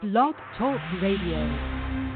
Blog Talk Radio.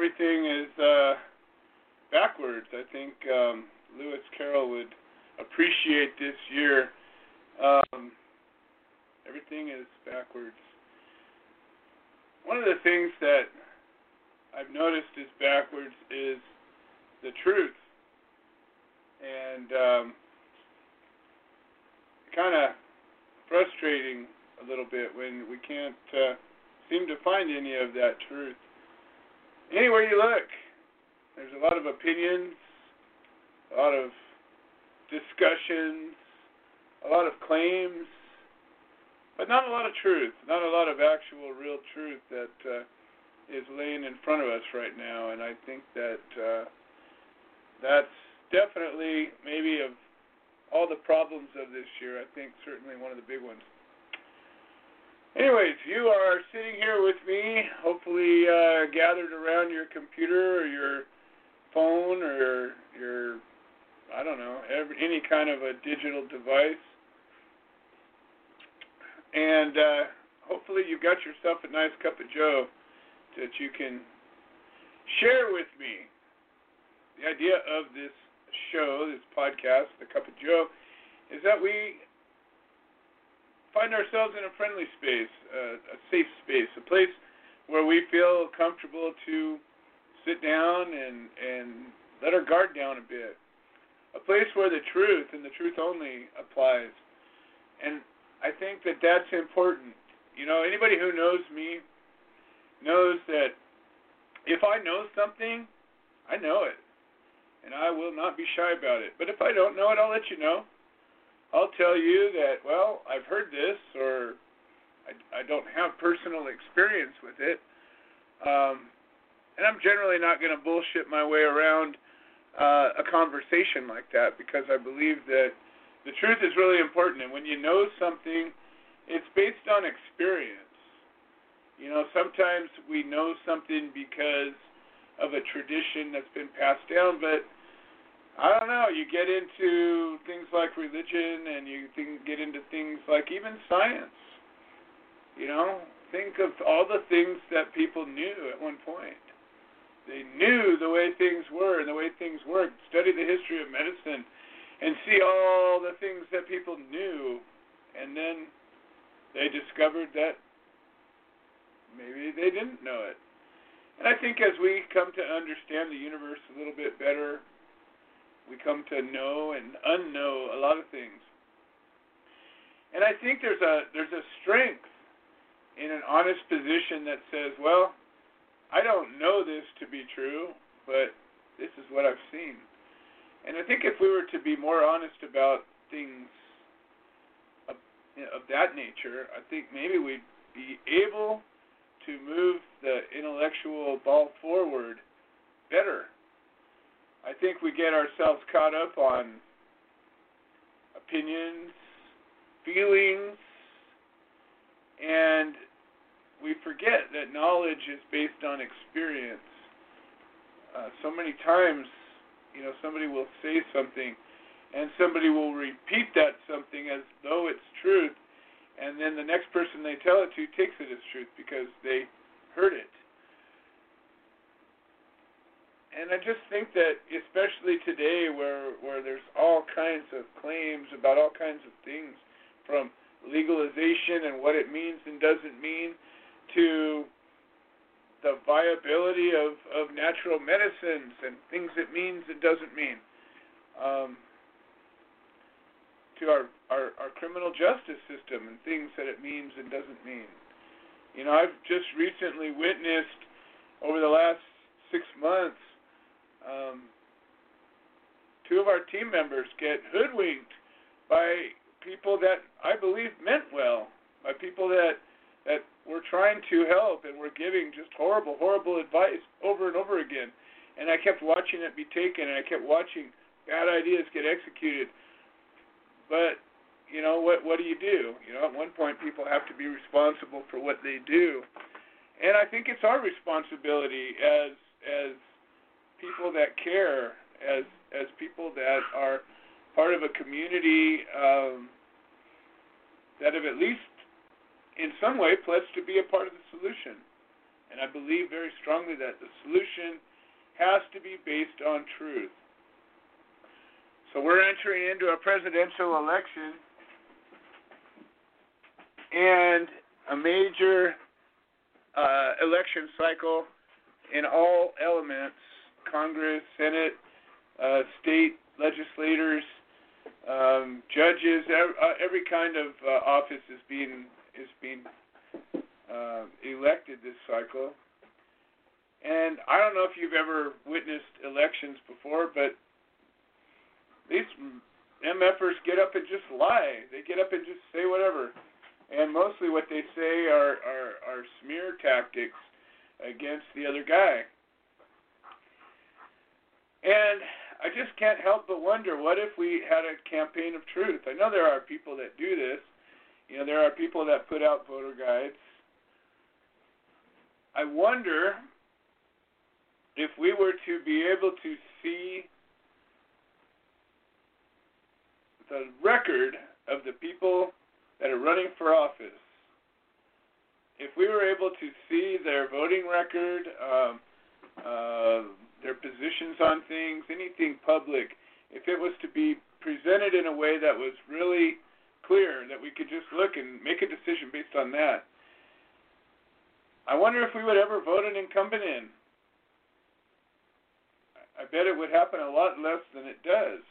Everything is uh, backwards. I think um, Lewis Carroll would appreciate this year. Um, everything is backwards. One of the things that I've noticed is backwards is the truth. And um, kind of frustrating a little bit when we can't uh, seem to find any of that truth. Anywhere you look, there's a lot of opinions, a lot of discussions, a lot of claims, but not a lot of truth, not a lot of actual real truth that uh, is laying in front of us right now. And I think that uh, that's definitely maybe of all the problems of this year, I think certainly one of the big ones. Anyways, you are sitting here with me, hopefully uh, gathered around your computer or your phone or your, I don't know, every, any kind of a digital device. And uh, hopefully you've got yourself a nice cup of Joe that you can share with me. The idea of this show, this podcast, The Cup of Joe, is that we find ourselves in a friendly space, uh, a safe space, a place where we feel comfortable to sit down and and let our guard down a bit. A place where the truth and the truth only applies. And I think that that's important. You know, anybody who knows me knows that if I know something, I know it. And I will not be shy about it. But if I don't know it, I'll let you know. I'll tell you that, well, I've heard this, or I, I don't have personal experience with it. Um, and I'm generally not going to bullshit my way around uh, a conversation like that because I believe that the truth is really important, and when you know something, it's based on experience. You know, sometimes we know something because of a tradition that's been passed down, but I don't know. You get into things like religion, and you think, get into things like even science. You know, think of all the things that people knew at one point. They knew the way things were and the way things worked. Study the history of medicine and see all the things that people knew, and then they discovered that maybe they didn't know it. And I think as we come to understand the universe a little bit better, we come to know and unknow a lot of things. And I think there's a there's a strength in an honest position that says, well, I don't know this to be true, but this is what I've seen. And I think if we were to be more honest about things of, of that nature, I think maybe we'd be able to move the intellectual ball forward better. I think we get ourselves caught up on opinions, feelings, and we forget that knowledge is based on experience. Uh, so many times, you know, somebody will say something and somebody will repeat that something as though it's truth, and then the next person they tell it to takes it as truth because they heard it. And I just think that, especially today, where where there's all kinds of claims about all kinds of things, from legalization and what it means and doesn't mean, to the viability of of natural medicines and things it means and doesn't mean. Um, to our, our, our criminal justice system and things that it means and doesn't mean. You know, I've just recently witnessed over the last six months um, two of our team members get hoodwinked by people that I believe meant well, by people that that were trying to help and were giving just horrible, horrible advice over and over again. And I kept watching it be taken, and I kept watching bad ideas get executed but you know what? What do you do? You know, at one point, people have to be responsible for what they do, and I think it's our responsibility as as people that care, as as people that are part of a community um, that have at least in some way pledged to be a part of the solution. And I believe very strongly that the solution has to be based on truth. So we're entering into a presidential election and a major uh, election cycle in all elements Congress, Senate, uh, state legislators, um, judges, every, uh, every kind of uh, office is being is being uh, elected this cycle. And I don't know if you've ever witnessed elections before, but these MFers get up and just lie. They get up and just say whatever. And mostly what they say are, are, are smear tactics against the other guy. And I just can't help but wonder what if we had a campaign of truth? I know there are people that do this. You know, there are people that put out voter guides. I wonder if we were to be able to see the record of the people that are running for office, if we were able to see their voting record, um, uh, their positions on things, anything public, if it was to be presented in a way that was really clear, that we could just look and make a decision based on that, I wonder if we would ever vote an incumbent in. I bet it would happen a lot less than it does.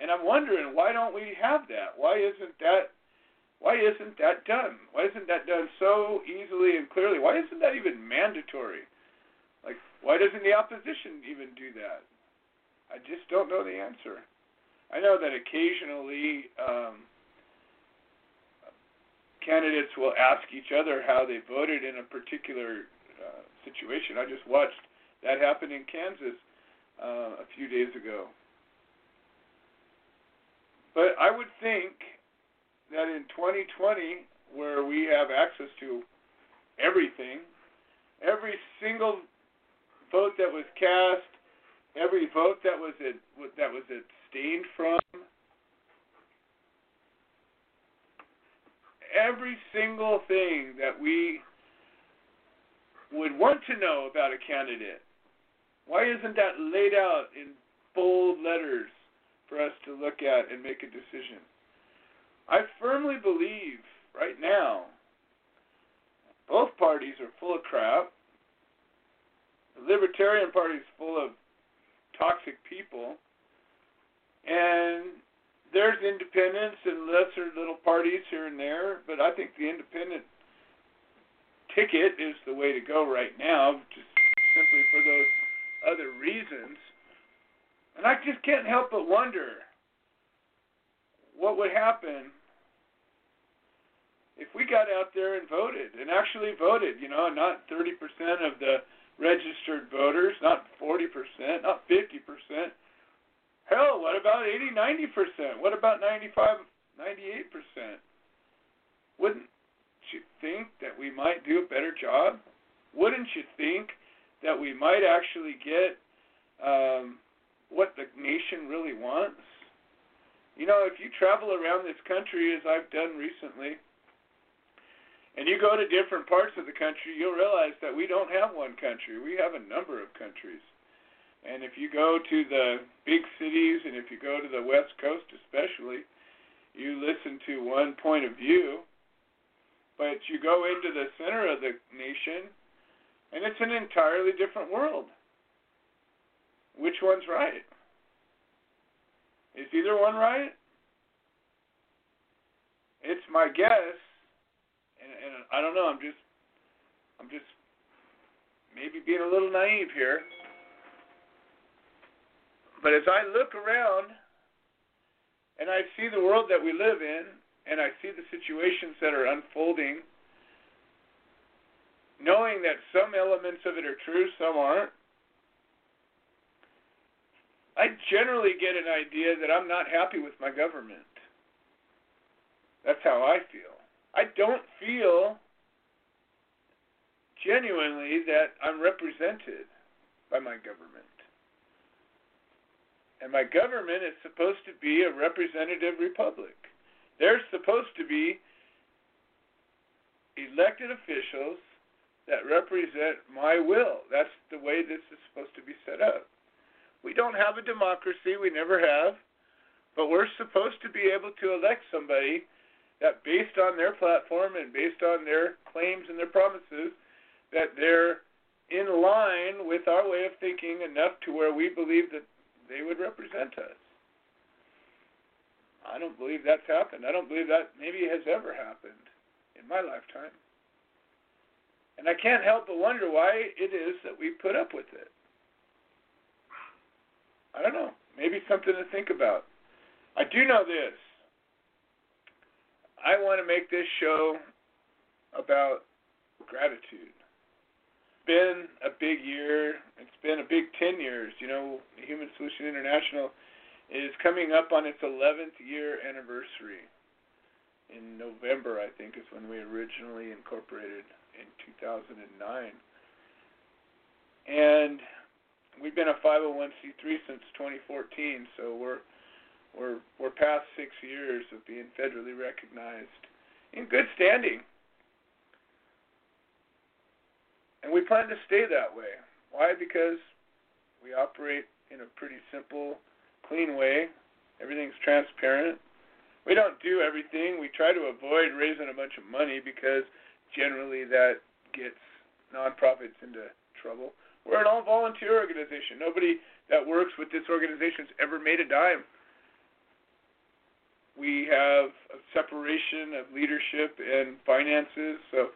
And I'm wondering why don't we have that? Why isn't that why isn't that done? Why isn't that done so easily and clearly? Why isn't that even mandatory? Why doesn't the opposition even do that? I just don't know the answer. I know that occasionally um, candidates will ask each other how they voted in a particular uh, situation. I just watched that happen in Kansas uh, a few days ago But I would think that in 2020, where we have access to everything, every single vote that was cast, every vote that was it that was abstained from, every single thing that we would want to know about a candidate. Why isn't that laid out in bold letters for us to look at and make a decision? I firmly believe right now both parties are full of crap. The Libertarian Party is full of toxic people. And there's independents and lesser little parties here and there, but I think the independent ticket is the way to go right now, just simply for those other reasons. And I just can't help but wonder what would happen if we got out there and voted and actually voted, you know, not 30% of the registered voters, not 40%, not 50%. Hell, what about 80, 90%? What about 95, 98%? Wouldn't you think that we might do a better job? Wouldn't you think that we might actually get um, what the nation really wants? You know, if you travel around this country as I've done recently, and you go to different parts of the country, you'll realize that we don't have one country. We have a number of countries. And if you go to the big cities and if you go to the West Coast especially, you listen to one point of view, but you go into the center of the nation and it's an entirely different world. Which one's right? Is either one right? It's my guess and, I don't know. I'm just, I'm just maybe being a little naive here. But as I look around and I see the world that we live in, and I see the situations that are unfolding, knowing that some elements of it are true, some aren't, I generally get an idea that I'm not happy with my government. That's how I feel. I don't feel genuinely that I'm represented by my government. And my government is supposed to be a representative republic. They're supposed to be elected officials that represent my will. That's the way this is supposed to be set up. We don't have a democracy, we never have, but we're supposed to be able to elect somebody that based on their platform and based on their claims and their promises, that they're in line with our way of thinking enough to where we believe that they would represent us. I don't believe that's happened. I don't believe that maybe has ever happened in my lifetime. And I can't help but wonder why it is that we put up with it. I don't know. Maybe something to think about. I do know this I want to make this show about gratitude. It's been a big year. It's been a big 10 years. You know, Human Solution International is coming up on its 11th year anniversary. In November, I think, is when we originally incorporated in 2009. And we've been a 501c3 since 2014, so we're we're we're past six years of being federally recognized in good standing. And we plan to stay that way. Why? Because we operate in a pretty simple, clean way. Everything's transparent. We don't do everything. We try to avoid raising a bunch of money because generally that gets nonprofits into trouble. We're an all volunteer organization. Nobody that works with this organization has ever made a dime. We have a separation of leadership and finances. So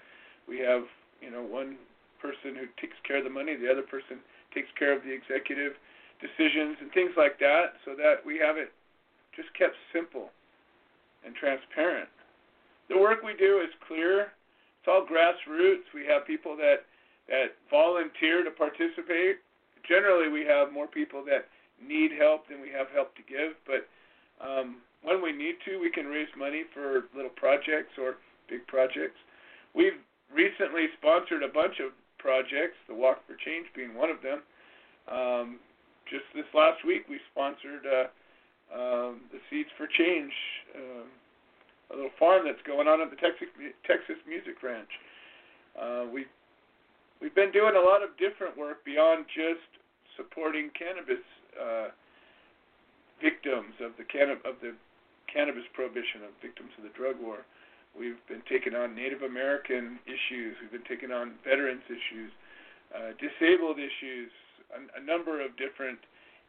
we have, you know, one person who takes care of the money, the other person takes care of the executive decisions and things like that, so that we have it just kept simple and transparent. The work we do is clear. It's all grassroots. We have people that that volunteer to participate. Generally, we have more people that need help than we have help to give, but um, when we need to, we can raise money for little projects or big projects. We've recently sponsored a bunch of projects, the Walk for Change being one of them. Um, just this last week, we sponsored uh, um, the Seeds for Change, um, a little farm that's going on at the Texas Texas Music Ranch. Uh, we we've been doing a lot of different work beyond just supporting cannabis uh, victims of the canna- of the cannabis prohibition, of victims of the drug war. We've been taking on Native American issues. We've been taking on veterans issues, uh, disabled issues, a, a number of different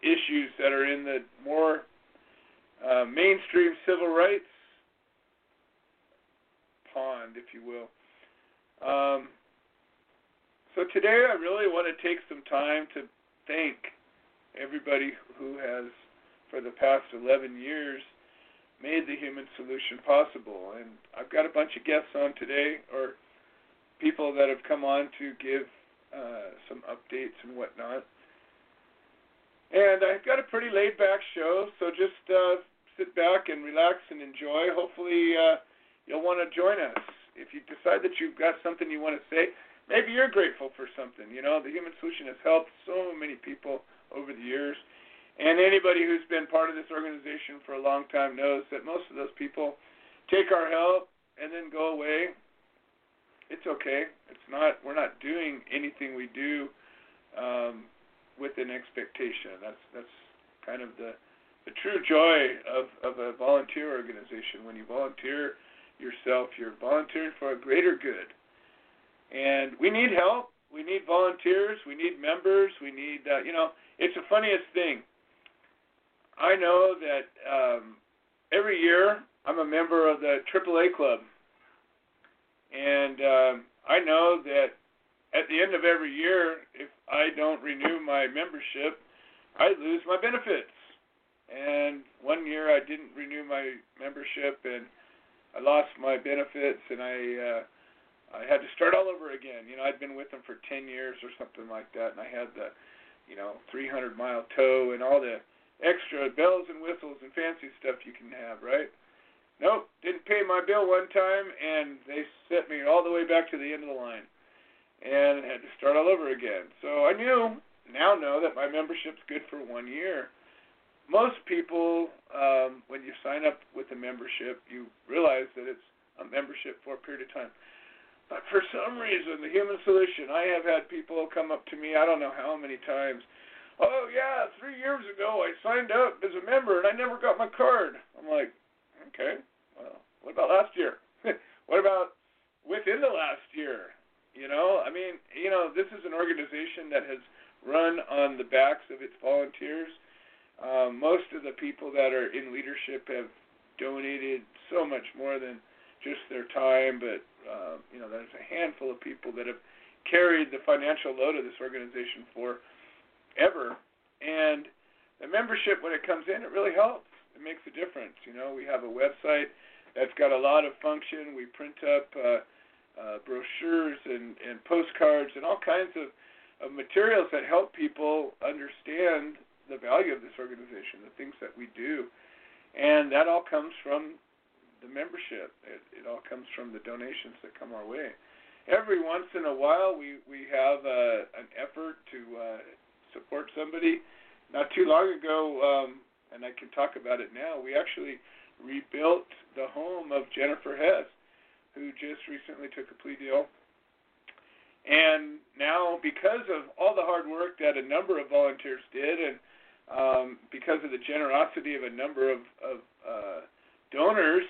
issues that are in the more uh, mainstream civil rights pond, if you will. Um, so today I really want to take some time to thank everybody who has, for the past 11 years, made the human solution possible. And I've got a bunch of guests on today, or people that have come on to give uh, some updates and whatnot. And I've got a pretty laid back show, so just uh, sit back and relax and enjoy. Hopefully, uh, you'll want to join us. If you decide that you've got something you want to say, maybe you're grateful for something. You know, the Human Solution has helped so many people over the years. And anybody who's been part of this organization for a long time knows that most of those people take our help and then go away. It's okay. It's not. We're not doing anything we do um, with an expectation. That's that's kind of the the true joy of of a volunteer organization. When you volunteer yourself, you're volunteering for a greater good. And we need help. We need volunteers. We need members. We need uh, you know. It's the funniest thing I know that um, every year I'm a member of the AAA club, and um, I know that at the end of every year, if I don't renew my membership, I lose my benefits. And one year I didn't renew my membership, and I lost my benefits, and I uh, I had to start all over again. You know, I'd been with them for 10 years or something like that, and I had the, you know, 300 mile tow and all the extra bells and whistles and fancy stuff you can have, right? Nope, didn't pay my bill one time, and they sent me all the way back to the end of the line, and had to start all over again. So I knew, now know that my membership's good for one year. Most people, um, when you sign up with a membership, you realize that it's a membership for a period of time. But for some reason, the Human Solution, I have had people come up to me, I don't know how many times, oh yeah, three years ago I signed up as a member and I never got my card. I'm like, okay, well, what about last year? what about within the last year? You know, I mean, you know, this is an organization that has run on the backs of its volunteers. Um, most of the people that are in leadership have donated so much more than just their time, but uh, you know, there's a handful of people that have carried the financial load of this organization for ever. And the membership, when it comes in, it really helps. It makes a difference. You know, we have a website that's got a lot of function. We print up uh, uh, brochures and, and postcards and all kinds of, of materials that help people understand the value of this organization, the things that we do. And that all comes from the membership. It, it all comes from the donations that come our way. Every once in a while, we we have uh, an effort to uh, support somebody. Not too long ago, um, and I can talk about it now, we actually rebuilt the home of Jennifer Hess, who just recently took a plea deal. And now, because of all the hard work that a number of volunteers did, and um, because of the generosity of a number of, of uh, donors,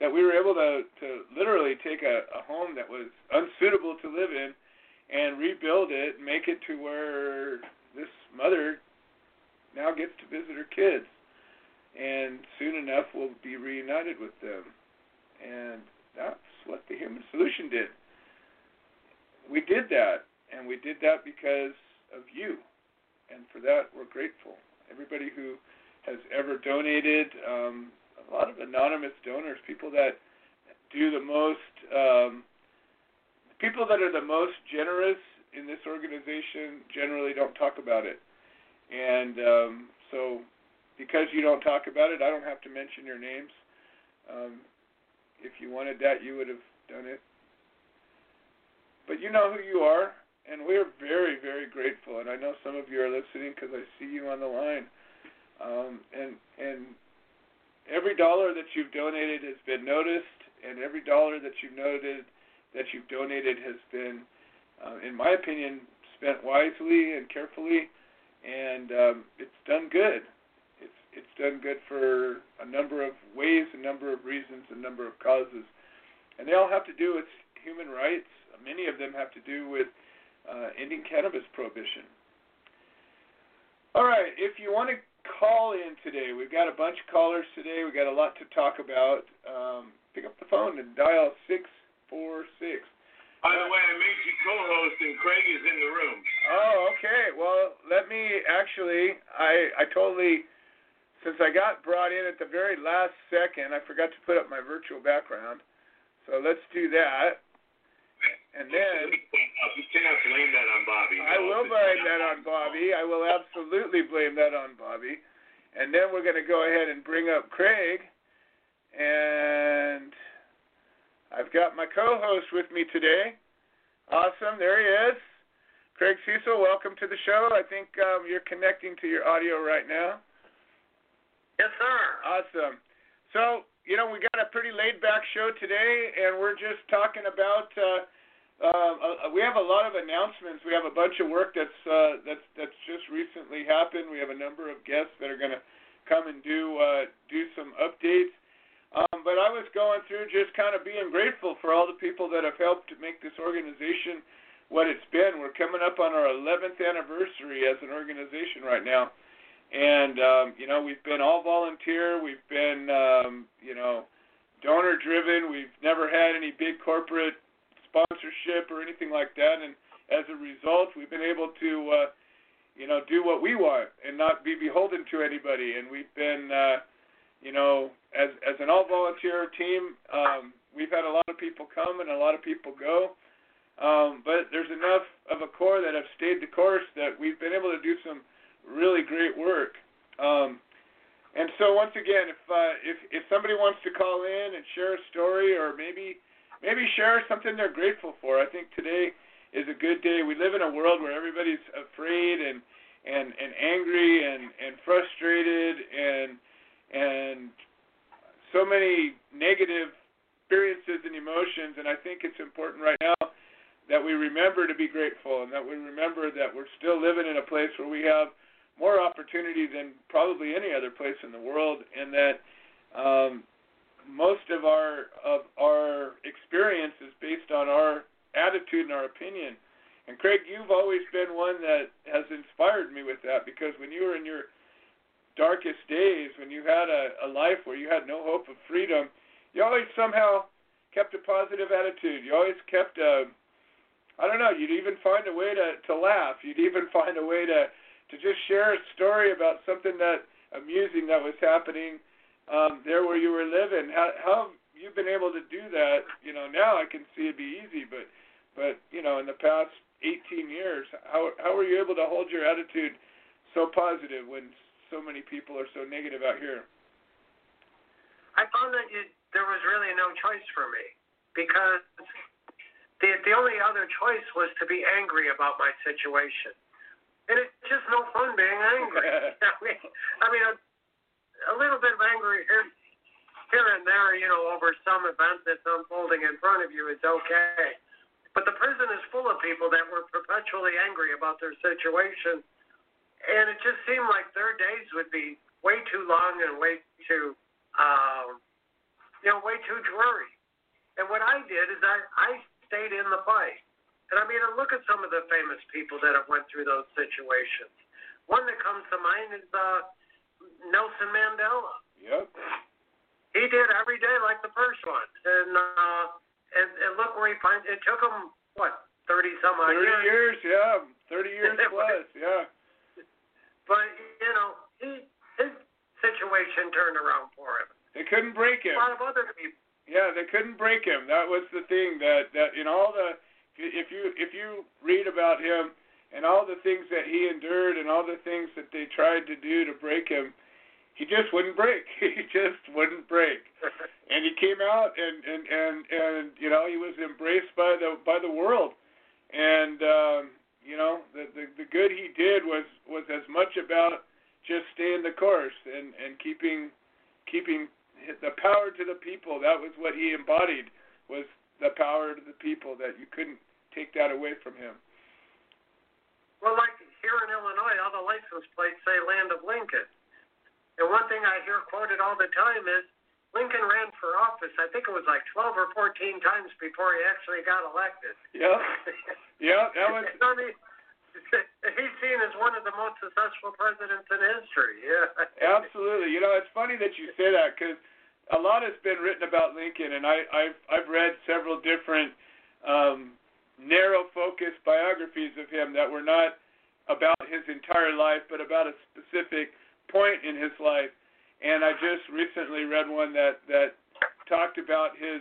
that we were able to, to literally take a, a home that was unsuitable to live in and rebuild it, make it to where this mother now gets to visit her kids, and soon enough will be reunited with them. And that's what the Human Solution did. We did that, and we did that because of you, and for that we're grateful. Everybody who has ever donated, um, a lot of anonymous donors, people that do the most, um, people that are the most generous in this organization generally don't talk about it. And um, so because you don't talk about it, I don't have to mention your names. Um, if you wanted that, you would have done it. But you know who you are, and we're very, very grateful. And I know some of you are listening because I see you on the line. Um, and and every dollar that you've donated has been noticed, and every dollar that you've noted that you've donated has been, uh, in my opinion, spent wisely and carefully, and um, it's done good. It's it's done good for a number of ways, a number of reasons, a number of causes, and they all have to do with human rights. Many of them have to do with uh, ending cannabis prohibition. All right, if you want to call in today, we've got a bunch of callers today. We've got a lot to talk about. Um, pick up the phone and dial six four six. By the way, I made you co-host, and Craig is in the room. Oh, okay. Well, let me actually. I I totally. Since I got brought in at the very last second, I forgot to put up my virtual background. So let's do that. And then uh, You cannot blame that on Bobby. I no. will blame that on Bobby. I will absolutely blame that on Bobby. And then we're going to go ahead and bring up Craig. And I've got my co host with me today. Awesome. There he is. Craig Cesal, welcome to the show. I think um, you're connecting to your audio right now. Yes, sir. Awesome. So, you know, we got a pretty laid back show today, and we're just talking about. Uh, uh, uh, we have a lot of announcements. We have a bunch of work that's uh, that's that's just recently happened. We have a number of guests that are going to come and do uh, do some updates. Um, but I was going through just kind of being grateful for all the people that have helped to make this organization what it's been. We're coming up on our 11th anniversary as an organization right now, and um, you know we've been all volunteer. We've been um, you know donor driven. We've never had any big corporate sponsorship or anything like that, and as a result, we've been able to uh, you know do what we want and not be beholden to anybody. And we've been uh, you know as as an all volunteer team, um, we've had a lot of people come and a lot of people go. Um, but there's enough of a core that have stayed the course that we've been able to do some really great work. Um, and so once again, if uh, if if somebody wants to call in and share a story, or maybe maybe share something they're grateful for, I think today is a good day. We live in a world where everybody's afraid and and and angry and and frustrated and and so many negative experiences and emotions. And I think it's important right now that we remember to be grateful and that we remember that we're still living in a place where we have more opportunity than probably any other place in the world, and that um, most of our of our experience is based on our attitude and our opinion. And Craig, you've always been one that has inspired me with that because when you were in your darkest days, when you had a, a life where you had no hope of freedom, you always somehow kept a positive attitude. You always kept a I don't know, you'd even find a way to to laugh. You'd even find a way to to just share a story about something that amusing that was happening um, there where you were living. How how you've been able to do that? You know, now I can see it'd be easy, but but you know, in the past 18 years, how how were you able to hold your attitude so positive when so many people are so negative out here? I found that you, there was really no choice for me because the the only other choice was to be angry about my situation, and it's just no fun being angry. I mean, I mean a, a little bit of anger here, here and there, you know, over some event that's unfolding in front of you is okay. But the prison is full of people that were perpetually angry about their situation, and it just seemed like their days would be way too long and way too, um, you know, way too dreary. And what I did is I, I stayed in the fight. And I mean, look at some of the famous people that have went through those situations. One that comes to mind is uh, Nelson Mandela. Yep. He did every day like the first one, and uh, and, and look where he finds. It took him what thirty some odd 30 years, yeah. 30 years plus, yeah. But you know, he his situation turned around for him. They couldn't break him. A lot of other people. Yeah, they couldn't break him. That was the thing that that in all the if you if you read about him and all the things that he endured and all the things that they tried to do to break him, he just wouldn't break. he just wouldn't break. And he came out and and and and you know he was embraced by the by the world. And um, you know the, the the good he did was was as much about just staying the course and and keeping keeping the power to the people. That was what he embodied was the power to the people. That you couldn't take that away from him. Well, like here in Illinois, all the license plates say "Land of Lincoln." And one thing I hear quoted all the time is Lincoln ran for office. I think it was like 12 or 14 times before he actually got elected. Yeah, yeah, that was. I mean, he's seen as one of the most successful presidents in history. Yeah. Absolutely. You know, it's funny that you say that because a lot has been written about Lincoln, and I, I've I've read several different um, narrow focused biographies of him that were not about his entire life, but about a specific point in his life. And I just recently read one that that talked about his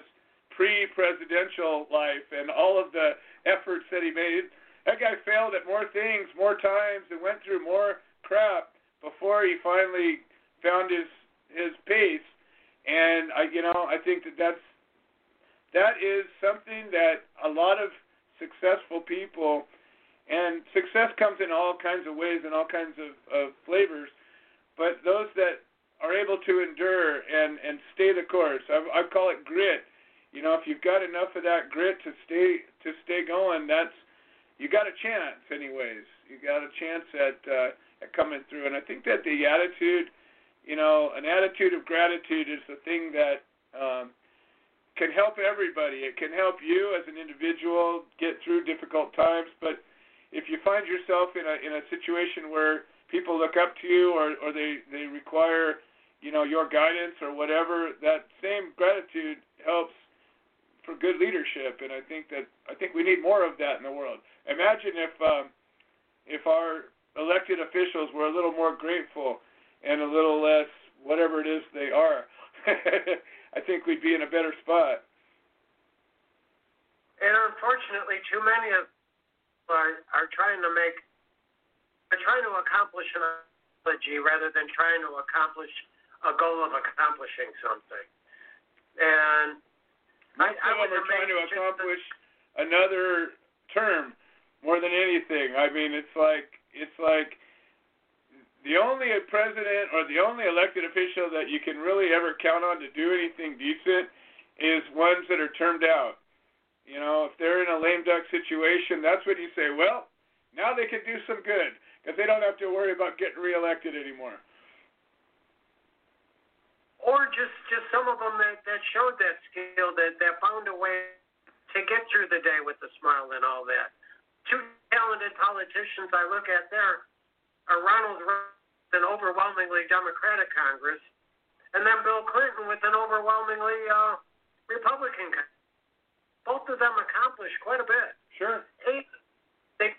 pre-presidential life and all of the efforts that he made. That guy failed at more things, more times, and went through more crap before he finally found his his pace. And I, you know, I think that that's that is something that a lot of successful people, and success comes in all kinds of ways and all kinds of, of flavors but those that are able to endure and and stay the course. I, I call it grit. You know, if you've got enough of that grit to stay to stay going, that's you got a chance, anyways. You got a chance at uh, at coming through. And I think that the attitude, you know, an attitude of gratitude is the thing that um, can help everybody. It can help you as an individual get through difficult times. But if you find yourself in a in a situation where people look up to you or or they they require you know your guidance or whatever that same gratitude helps for good leadership and i think that i think we need more of that in the world. Imagine if um if our elected officials were a little more grateful and a little less whatever it is they are i think we'd be in a better spot. And unfortunately too many of are are trying to make are trying to accomplish an analogy rather than trying to accomplish a goal of accomplishing something. And I, I was was trying to accomplish another term more than anything. I mean, it's like it's like the only president or the only elected official that you can really ever count on to do anything decent is ones that are termed out. You know, if they're in a lame duck situation, that's when you say, well, now they can do some good because they don't have to worry about getting reelected anymore. Or just just some of them that that showed that skill that that found a way to get through the day with a smile and all that. Two talented politicians I look at there are Ronald Reagan with an overwhelmingly Democratic Congress, and then Bill Clinton with an overwhelmingly uh, Republican. Congress. Both of them accomplished quite a bit. Sure. They, they,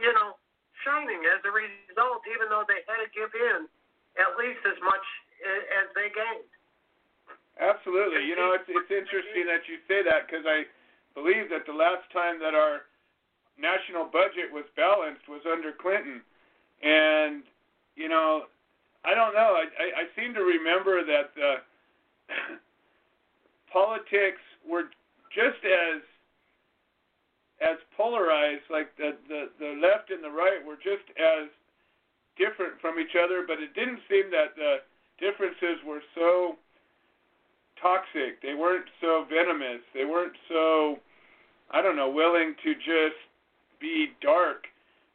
you know, shining as a result, even though they had to give in at least as much as they gained. Absolutely. You know, it's it's interesting that you say that because I believe that the last time that our national budget was balanced was under Clinton, and you know, I don't know. I I, I seem to remember that the politics were just as as polarized, like the, the the left and the right were just as different from each other, but it didn't seem that the differences were so toxic. They weren't so venomous. They weren't so I don't know, willing to just be dark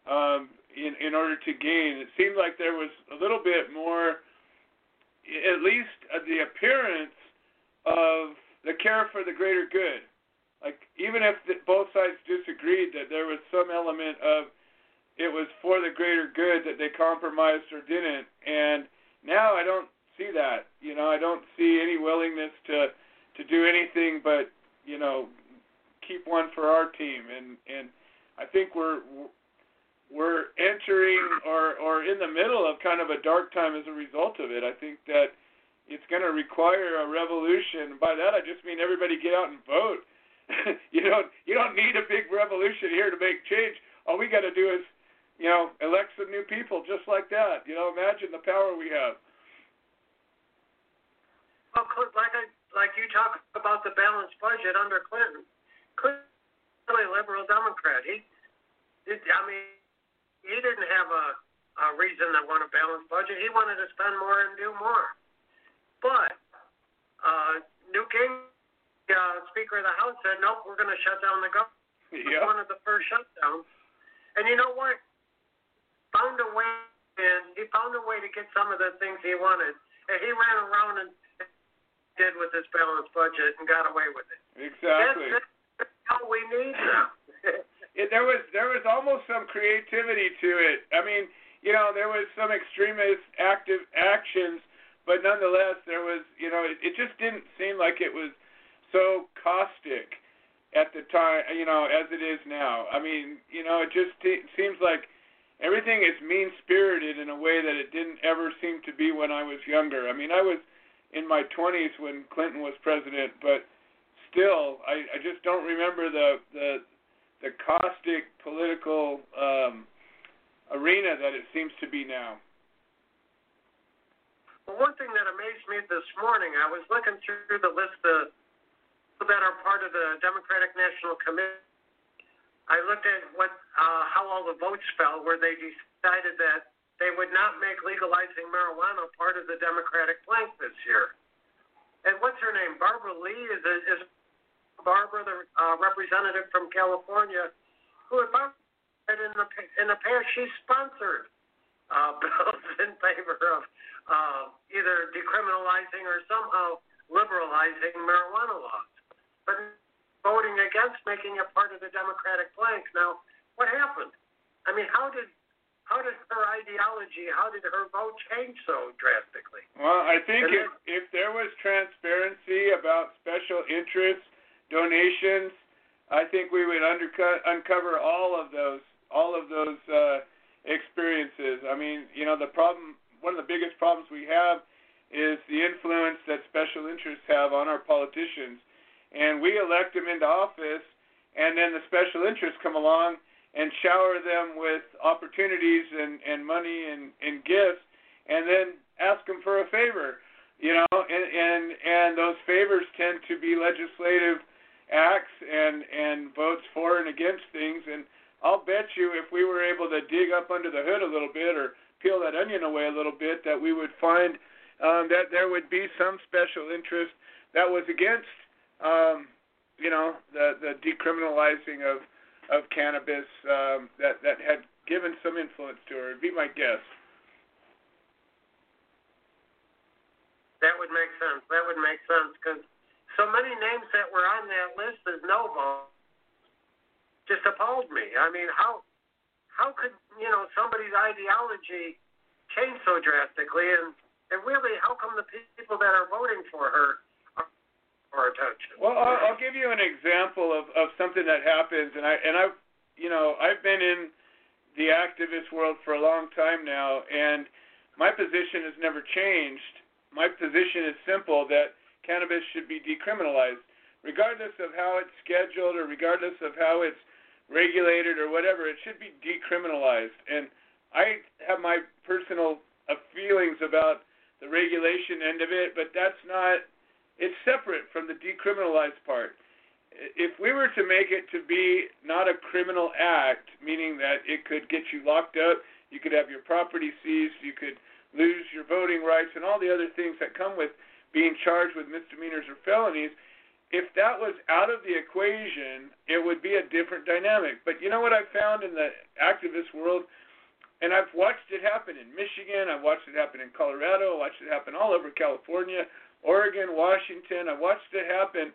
um, in in order to gain. It seemed like there was a little bit more, at least uh, the appearance of the care for the greater good. Like even if the, both sides disagreed, that there was some element of it was for the greater good that they compromised or didn't. And now I don't see that. You know, I don't see any willingness to to do anything but you know keep one for our team. And and I think we're we're entering or or in the middle of kind of a dark time as a result of it. I think that it's going to require a revolution. By that I just mean everybody get out and vote. you don't you don't need a big revolution here to make change. All we got to do is, you know, elect some new people just like that. You know, imagine the power we have. Well, like I, like you talk about the balanced budget under Clinton. Clinton was really liberal Democrat. He, he, I mean, he didn't have a, a reason to want a balanced budget. He wanted to spend more and do more. But uh, Newt Gingrich, uh, Speaker of the House, said, "Nope, we're going to shut down the government." It Yeah. one of the first shutdowns. And you know what? Found a way, and he found a way to get some of the things he wanted. And he ran around and did with this balanced budget and got away with it. Exactly. That's, that's all we need now. it, there was there was almost some creativity to it. I mean, you know, there was some extremist active actions, but nonetheless, there was, you know, it, it just didn't seem like it was so caustic at the time, you know, as it is now. I mean, you know, it just it seems like everything is mean spirited in a way that it didn't ever seem to be when I was younger. I mean, I was in my 20s when Clinton was president, but still, I, I just don't remember the the the caustic political um, arena that it seems to be now. Well, one thing that amazed me this morning, I was looking through the list of people that are part of the Democratic National Committee. I looked at what uh, how all the votes fell, where they decided that they would not make legalizing marijuana part of the Democratic plank this year. And what's her name? Barbara Lee is is Barbara, the uh, representative from California, who had in the in the past she sponsored uh, bills in favor of uh, either decriminalizing or somehow liberalizing marijuana laws, but voting against making it part of the Democratic plank. Now, what happened? I mean, how did how did her ideology, how did her vote change so drastically? Well, I think And if if there was transparency about special interests, donations, I think we would undercut uncover all of those all of those uh, experiences. I mean, you know, the problem one of the biggest problems we have is the influence that special interests have on our politicians. And we elect them into office, and then the special interests come along and shower them with opportunities and, and money and, and gifts, and then ask them for a favor. You know, and, and and those favors tend to be legislative acts and and votes for and against things. And I'll bet you, if we were able to dig up under the hood a little bit or peel that onion away a little bit, that we would find um, that there would be some special interest that was against, um, you know, the the decriminalizing of of cannabis um, that that had given some influence to her. Be my guess. That would make sense. That would make sense because so many names that were on that list as no vote just appalled me. I mean, how how could you know somebody's ideology change so drastically, and and really, how come the people that are voting for her for attention? Well, I'll, I'll give you an example of of something that happens, and I and I, you know, I've been in the activist world for a long time now, and my position has never changed. My position is simple: that cannabis should be decriminalized, regardless of how it's scheduled or regardless of how it's regulated or whatever. It should be decriminalized, and I have my personal uh, feelings about the regulation end of it, but that's not it's separate from the decriminalized part. If we were to make it to be not a criminal act, meaning that it could get you locked up, you could have your property seized, you could lose your voting rights, and all the other things that come with being charged with misdemeanors or felonies, if that was out of the equation, it would be a different dynamic. But you know what I've found in the activist world? And I've watched it happen in Michigan, I've watched it happen in Colorado, I watched it happen all over California, Oregon, Washington. I've watched it happen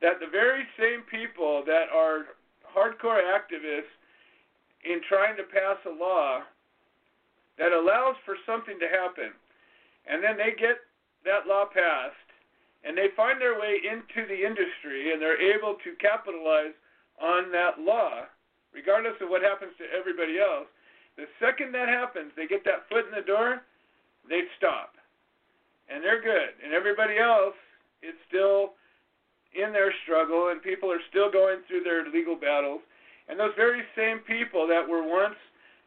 that the very same people that are hardcore activists in trying to pass a law that allows for something to happen, and then they get that law passed, and they find their way into the industry, and they're able to capitalize on that law, regardless of what happens to everybody else. The second that happens, they get that foot in the door, they stop. And they're good. And everybody else is still in their struggle, and people are still going through their legal battles. And those very same people that were once,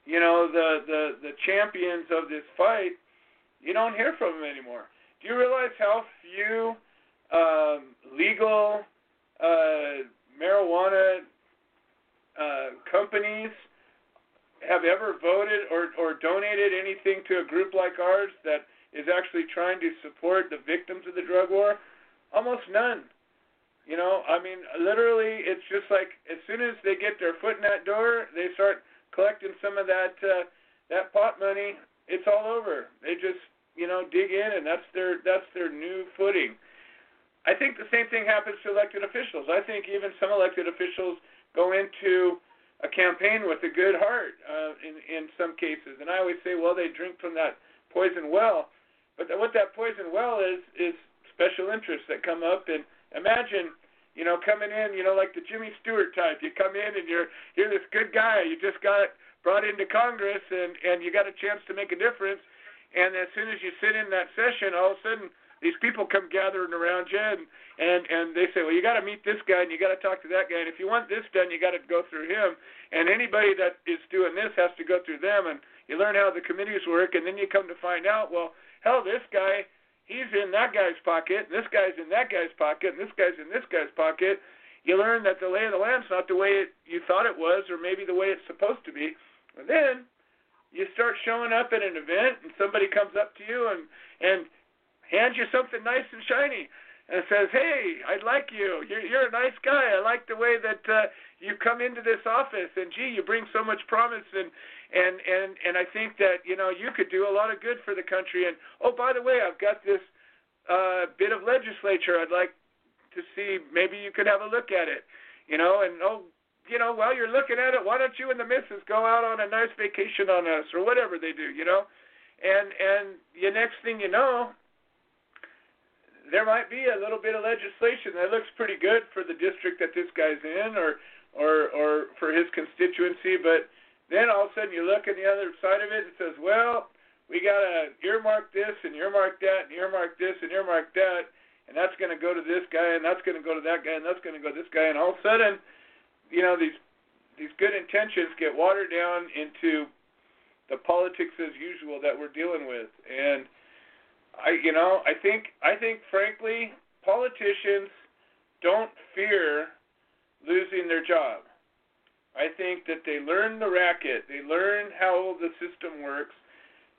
you know, the, the, the champions of this fight, you don't hear from them anymore. Do you realize how few um, legal uh, marijuana uh, companies have ever voted or, or donated anything to a group like ours that is actually trying to support the victims of the drug war? Almost none. You know, I mean, literally, it's just like as soon as they get their foot in that door, they start collecting some of that uh, that pot money. It's all over. They just, you know, dig in, and that's their that's their new footing. I think the same thing happens to elected officials. I think even some elected officials go into a campaign with a good heart uh, in in some cases, and I always say, well, they drink from that poison well. But what that poison well is is special interests that come up. And imagine you know coming in you know like the Jimmy Stewart type. You come in and you're you're this good guy. You just got brought into Congress and and you got a chance to make a difference. And as soon as you sit in that session all of a sudden these people come gathering around you and and and they say well you got to meet this guy and you got to talk to that guy. And if you want this done you got to go through him. And anybody that is doing this has to go through them. And you learn how the committees work and then you come to find out well hell this guy he's in that guy's pocket, and this guy's in that guy's pocket, and this guy's in this guy's pocket. You learn that the lay of the land's not the way it, you thought it was, or maybe the way it's supposed to be. And then you start showing up at an event, and somebody comes up to you and and hands you something nice and shiny, and says, "Hey, I like you. You're you're a nice guy. I like the way that uh, you come into this office, and gee, you bring so much promise and and and and I think that you know you could do a lot of good for the country. And oh, by the way, I've got this uh, bit of legislature. I'd like to see. Maybe you could have a look at it. You know, and oh, you know, while you're looking at it, why don't you and the missus go out on a nice vacation on us or whatever they do. You know, and and the next thing you know. There might be a little bit of legislation that looks pretty good for the district that this guy's in, or or or for his constituency, but then all of a sudden you look at the other side of it and says, well, we got to earmark this and earmark that and earmark this and earmark that, and that's going to go to this guy and that's going to go to that guy and that's going to go to this guy, and all of a sudden, you know, these these good intentions get watered down into the politics as usual that we're dealing with, and I, you know, I think I think frankly, politicians don't fear losing their job. I think that they learn the racket, they learn how the system works,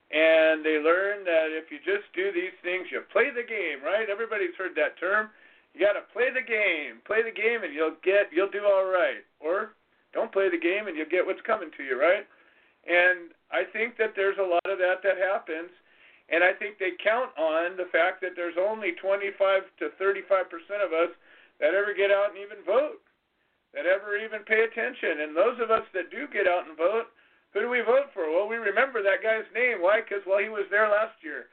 and they learn that if you just do these things, you play the game, right? Everybody's heard that term. You got to play the game, play the game, and you'll get, you'll do all right. Or don't play the game, and you'll get what's coming to you, right? And I think that there's a lot of that that happens, and I think they count on the fact that there's only 25 to 35 percent of us that ever get out and even vote that ever even pay attention. And those of us that do get out and vote, who do we vote for? Well, we remember that guy's name. Why? Because well, he was there last year,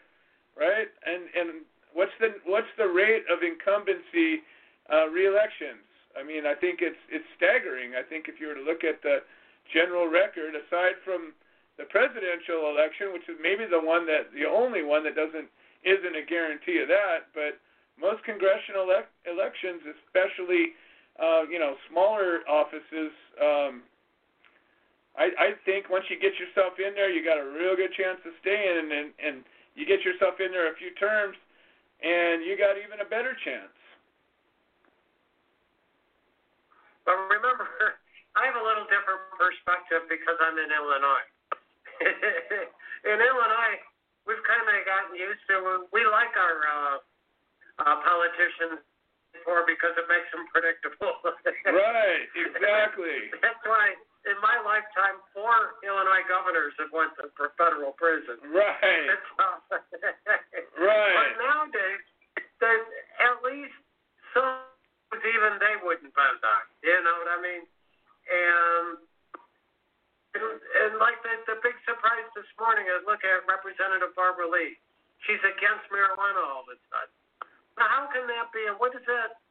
right? And and what's the what's the rate of incumbency uh, reelections? I mean, I think it's it's staggering. I think if you were to look at the general record, aside from the presidential election, which is maybe the one that the only one that doesn't isn't a guarantee of that, but most congressional ele- elections, especially uh, you know, smaller offices, um, I, I think once you get yourself in there, you got a real good chance of staying, and, and you get yourself in there a few terms, and you got even a better chance. But remember, I have a little different perspective because I'm in Illinois. in Illinois, we've kind of gotten used to we like our uh, uh, politicians for because it makes them predictable. right, exactly. That's why in my lifetime four Illinois governors have went to, for federal prison. Right. right. But nowadays, there's at least some even they wouldn't bend on. You know what I mean? And and, and like the the big surprise this morning, I look at Representative Barbara Lee. She's against marijuana all of a sudden. Now, how can that be? And what does that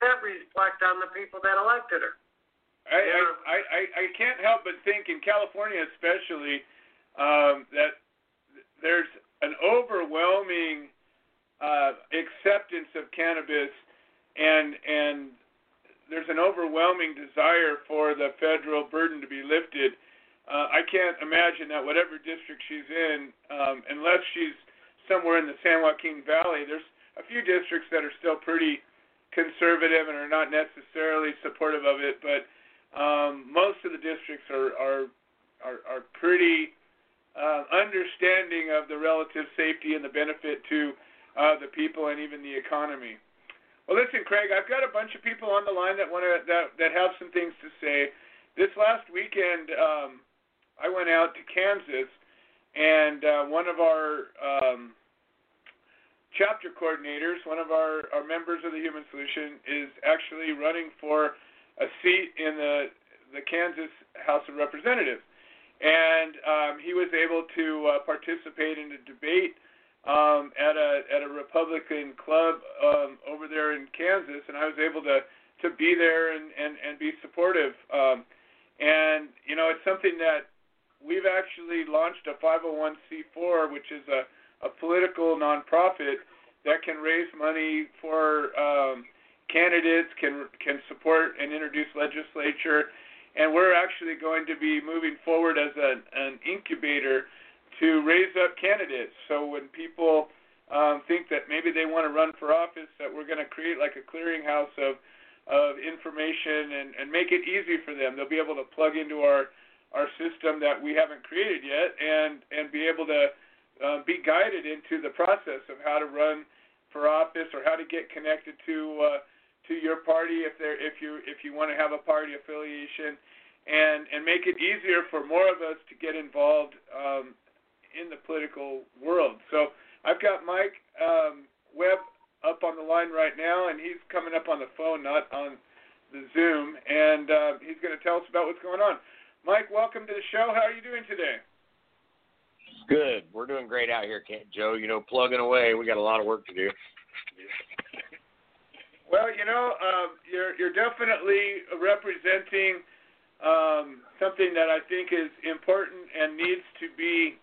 that reflect on the people that elected her? I, yeah. I, I, I can't help but think in California especially um, that there's an overwhelming uh, acceptance of cannabis and and there's an overwhelming desire for the federal burden to be lifted. Uh, I can't imagine that whatever district she's in, um, unless she's somewhere in the San Joaquin Valley. There's a few districts that are still pretty conservative and are not necessarily supportive of it, but um, most of the districts are are are, are pretty uh, understanding of the relative safety and the benefit to uh, the people and even the economy. Well, listen, Craig, I've got a bunch of people on the line that want to that that have some things to say. This last weekend, um, I went out to Kansas, and uh, one of our um, chapter coordinators, one of our, our members of the Human Solution, is actually running for a seat in the the Kansas House of Representatives, and um, he was able to uh, participate in a debate um, at a at a Republican club um, over there in Kansas, and I was able to to be there and and and be supportive. Um, and you know, it's something that we've actually launched a 501c4, which is a a political nonprofit that can raise money for um, candidates, can can support and introduce legislature, and we're actually going to be moving forward as an, an incubator to raise up candidates. So when people um, think that maybe they want to run for office, that we're going to create like a clearinghouse of of information and, and make it easy for them. They'll be able to plug into our our system that we haven't created yet, and and be able to uh, be guided into the process of how to run for office or how to get connected to uh, to your party if there if you if you want to have a party affiliation, and and make it easier for more of us to get involved um, in the political world. So I've got Mike um, Webb up on the line right now, and he's coming up on the phone, not on the Zoom, and uh, he's going to tell us about what's going on. Mike, welcome to the show. How are you doing today? Good. We're doing great out here, Joe. You know, plugging away. We got a lot of work to do. Well, you know, um, you're you're definitely representing um, something that I think is important and needs to be.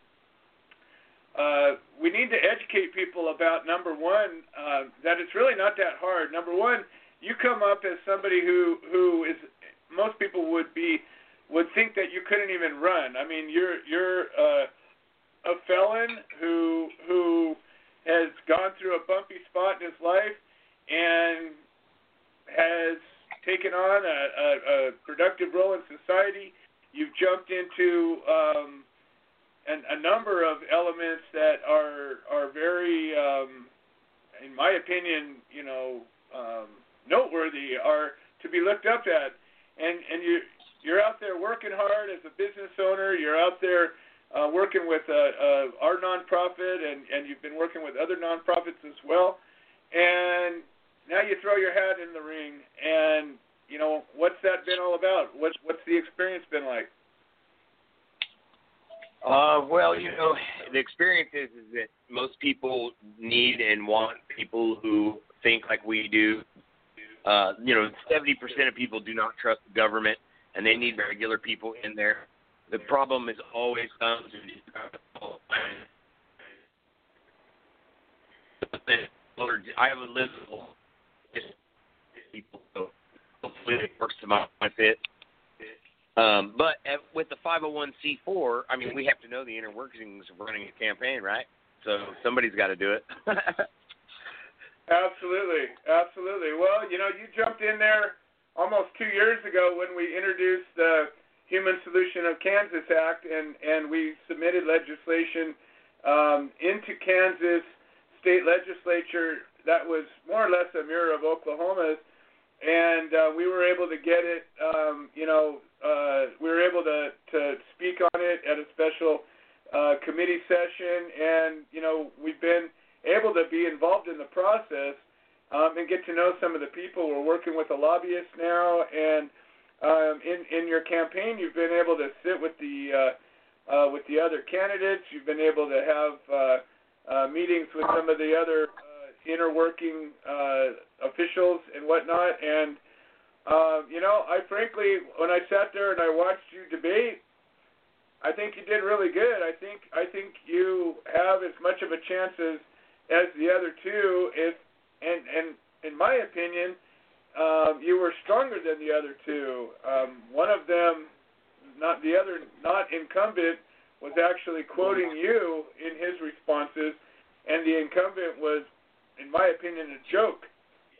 Uh, we need to educate people about number one uh, that it's really not that hard. Number one, you come up as somebody who who is most people would be would think that you couldn't even run. I mean, you're you're uh, a felon who who has gone through a bumpy spot in his life and has taken on a, a, a productive role in society. You've jumped into um, an, a number of elements that are are very, um, in my opinion, you know, um, noteworthy, are to be looked up at. And and you you're out there working hard as a business owner. You're out there uh, working with uh, uh, our nonprofit, and, and you've been working with other nonprofits as well. And now you throw your hat in the ring, and you know what's that been all about? What's what's the experience been like? Uh, well, you know, the experience is, is that most people need and want people who think like we do. Uh, you know, 70% of people do not trust the government, and they need regular people in there the problem is always comes I have a list of people, so hopefully it works to my fit. Um, but at, with the 501c4, I mean, we have to know the inner workings of running a campaign, right? So somebody's got to do it. absolutely, absolutely. Well, you know, you jumped in there almost two years ago when we introduced the Human Solution of Kansas Act, and, and we submitted legislation um, into Kansas state legislature that was more or less a mirror of Oklahoma's, and uh, we were able to get it. Um, you know, uh, we were able to to speak on it at a special uh, committee session, and you know, we've been able to be involved in the process um, and get to know some of the people. We're working with a lobbyist now, and um, in in your campaign, you've been able to sit with the uh, uh, with the other candidates. You've been able to have uh, uh, meetings with some of the other uh, inner working uh, officials and whatnot. And uh, you know, I frankly, when I sat there and I watched you debate, I think you did really good. I think I think you have as much of a chance as as the other two. If and and in my opinion um, you were stronger than the other two. Um, one of them, not the other, not incumbent, was actually quoting you in his responses, and the incumbent was, in my opinion, a joke.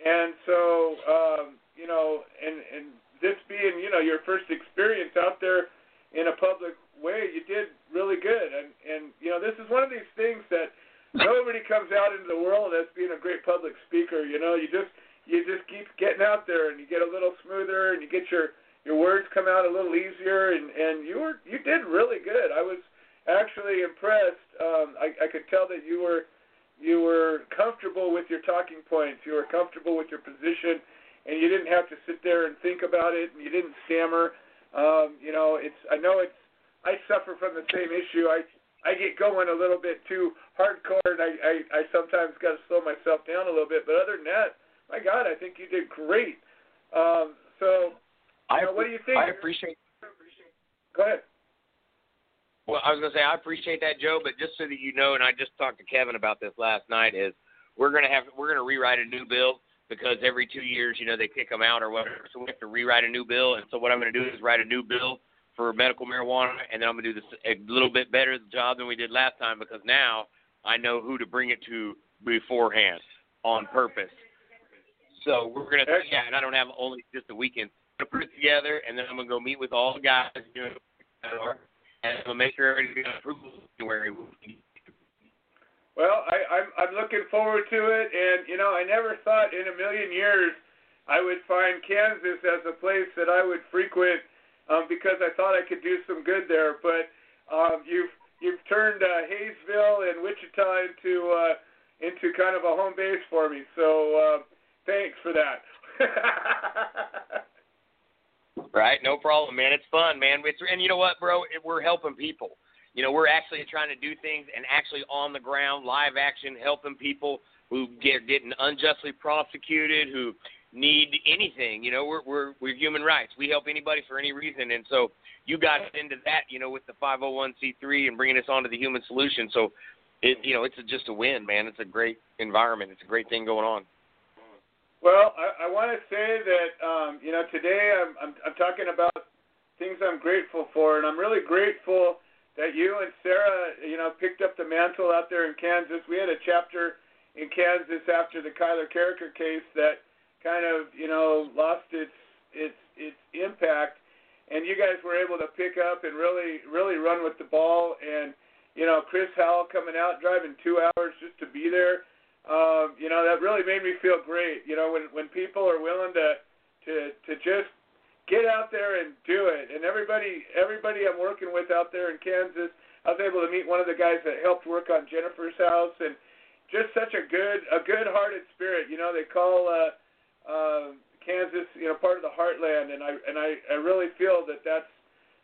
And so, um, you know, and and this being, you know, your first experience out there in a public way, you did really good. And and you know, this is one of these things that nobody comes out into the world as being a great public speaker. You know, you just you just keep getting out there and you get a little smoother and you get your your words come out a little easier and and you were you did really good. I was actually impressed. Um, I, I could tell that you were you were comfortable with your talking points. You were comfortable with your position, and you didn't have to sit there and think about it, and you didn't stammer. Um, you know, it's I know it's I suffer from the same issue. I I get going a little bit too hardcore, and I I, I sometimes got to slow myself down a little bit. But other than that, my God, I think you did great. Um, so, I, know, what do you think? I appreciate. Go ahead. Well, I was gonna say I appreciate that, Joe, but just so that you know, and I just talked to Kevin about this last night, is we're gonna have we're gonna rewrite a new bill because every two years, you know, they kick them out or whatever, so we have to rewrite a new bill. And so what I'm gonna do is write a new bill for medical marijuana, and then I'm gonna do this a little bit better job than we did last time because now I know who to bring it to beforehand on purpose. So we're gonna yeah, and I don't have only just a weekend to put it together, and then I'm gonna go meet with all the guys, you know, and I'm gonna make sure everybody's got approval January. Well, I, I'm I'm looking forward to it, and you know, I never thought in a million years I would find Kansas as a place that I would frequent um, because I thought I could do some good there. But um, you've you've turned uh, Haysville and Wichita into uh, into kind of a home base for me. So uh, thanks for that. Right, no problem, man. It's fun, man. It's and you know what, bro? It, we're helping people. You know, we're actually trying to do things and actually on the ground, live action, helping people who get getting unjustly prosecuted, who need anything. You know, we're we're we're human rights. We help anybody for any reason, and so you got into that, you know, with the 501c3 and bringing us onto the Human Solution. So, it you know, it's a, just a win, man. It's a great environment. It's a great thing going on. Well, I, I want to say that um, you know today I'm, I'm I'm talking about things I'm grateful for, and I'm really grateful that you and Sarah you know picked up the mantle out there in Kansas. We had a chapter in Kansas after the Kyler Carricker case that kind of you know lost its its its impact, and you guys were able to pick up and really really run with the ball. And you know Chris Howell coming out driving two hours just to be there um, you know, that really made me feel great. You know, when when people are willing to to to just get out there and do it. And everybody everybody I'm working with out there in Kansas, I was able to meet one of the guys that helped work on Jennifer's house and just such a good a good hearted spirit. You know, they call uh uh Kansas, you know, part of the heartland and I and I I really feel that that's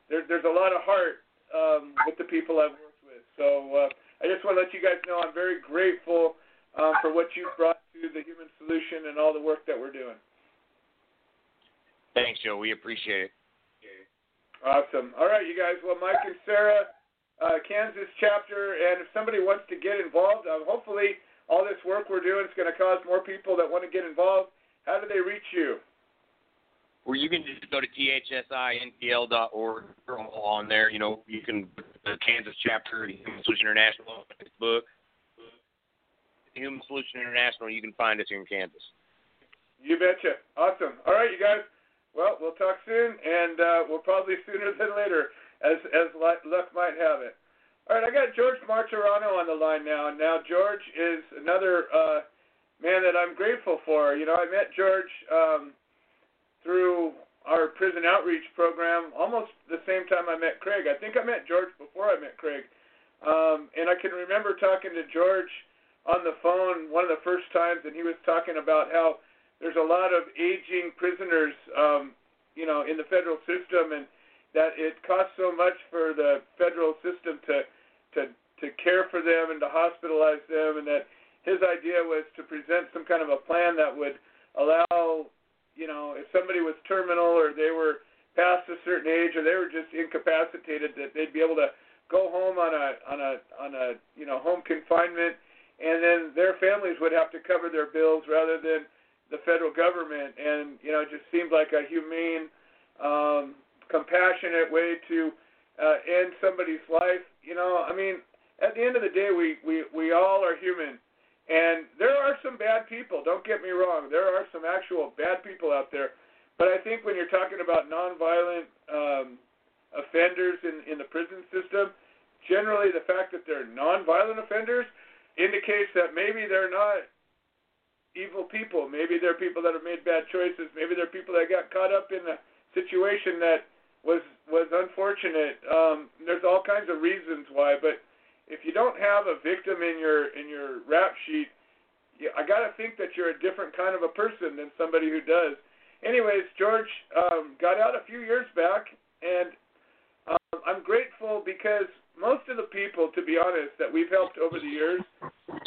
there there's a lot of heart um with the people I've worked with. So uh I just want to let you guys know I'm very grateful um, for what you've brought to the Human Solution and all the work that we're doing. Thanks, Joe. We appreciate it. Awesome. All right, you guys. Well, Mike and Sarah, uh, Kansas chapter, and if somebody wants to get involved, uh, hopefully all this work we're doing is going to cause more people that want to get involved. How do they reach you? Well, you can just go to thsintl.org on there. You know, you can the Kansas chapter, the Human Solution International on Facebook. Human Solution International. You can find us here in Kansas. You betcha. Awesome. All right, you guys. Well, we'll talk soon, and uh, we'll probably sooner than later, as as luck might have it. All right, I got George Martorano on the line now, and now George is another uh, man that I'm grateful for. You know, I met George um, through our prison outreach program almost the same time I met Craig. I think I met George before I met Craig, um, and I can remember talking to George on the phone one of the first times, and he was talking about how there's a lot of aging prisoners, um, you know, in the federal system, and that it costs so much for the federal system to to to care for them and to hospitalize them, and that his idea was to present some kind of a plan that would allow, you know, if somebody was terminal or they were past a certain age or they were just incapacitated, that they'd be able to go home on a on a on a you know home confinement and then their families would have to cover their bills rather than the federal government. And you know, it just seemed like a humane, um, compassionate way to uh, end somebody's life. You know, I mean, at the end of the day, we we we all are human, and there are some bad people. Don't get me wrong. There are some actual bad people out there, but I think when you're talking about nonviolent um, offenders in in the prison system, generally the fact that they're nonviolent offenders indicates that maybe they're not evil people. Maybe they're people that have made bad choices. Maybe they're people that got caught up in a situation that was was unfortunate. Um, there's all kinds of reasons why, but if you don't have a victim in your in your rap sheet, you, I got to think that you're a different kind of a person than somebody who does. Anyways, George um, got out a few years back, and um, I'm grateful because most of the people, to be honest, that we've helped over the years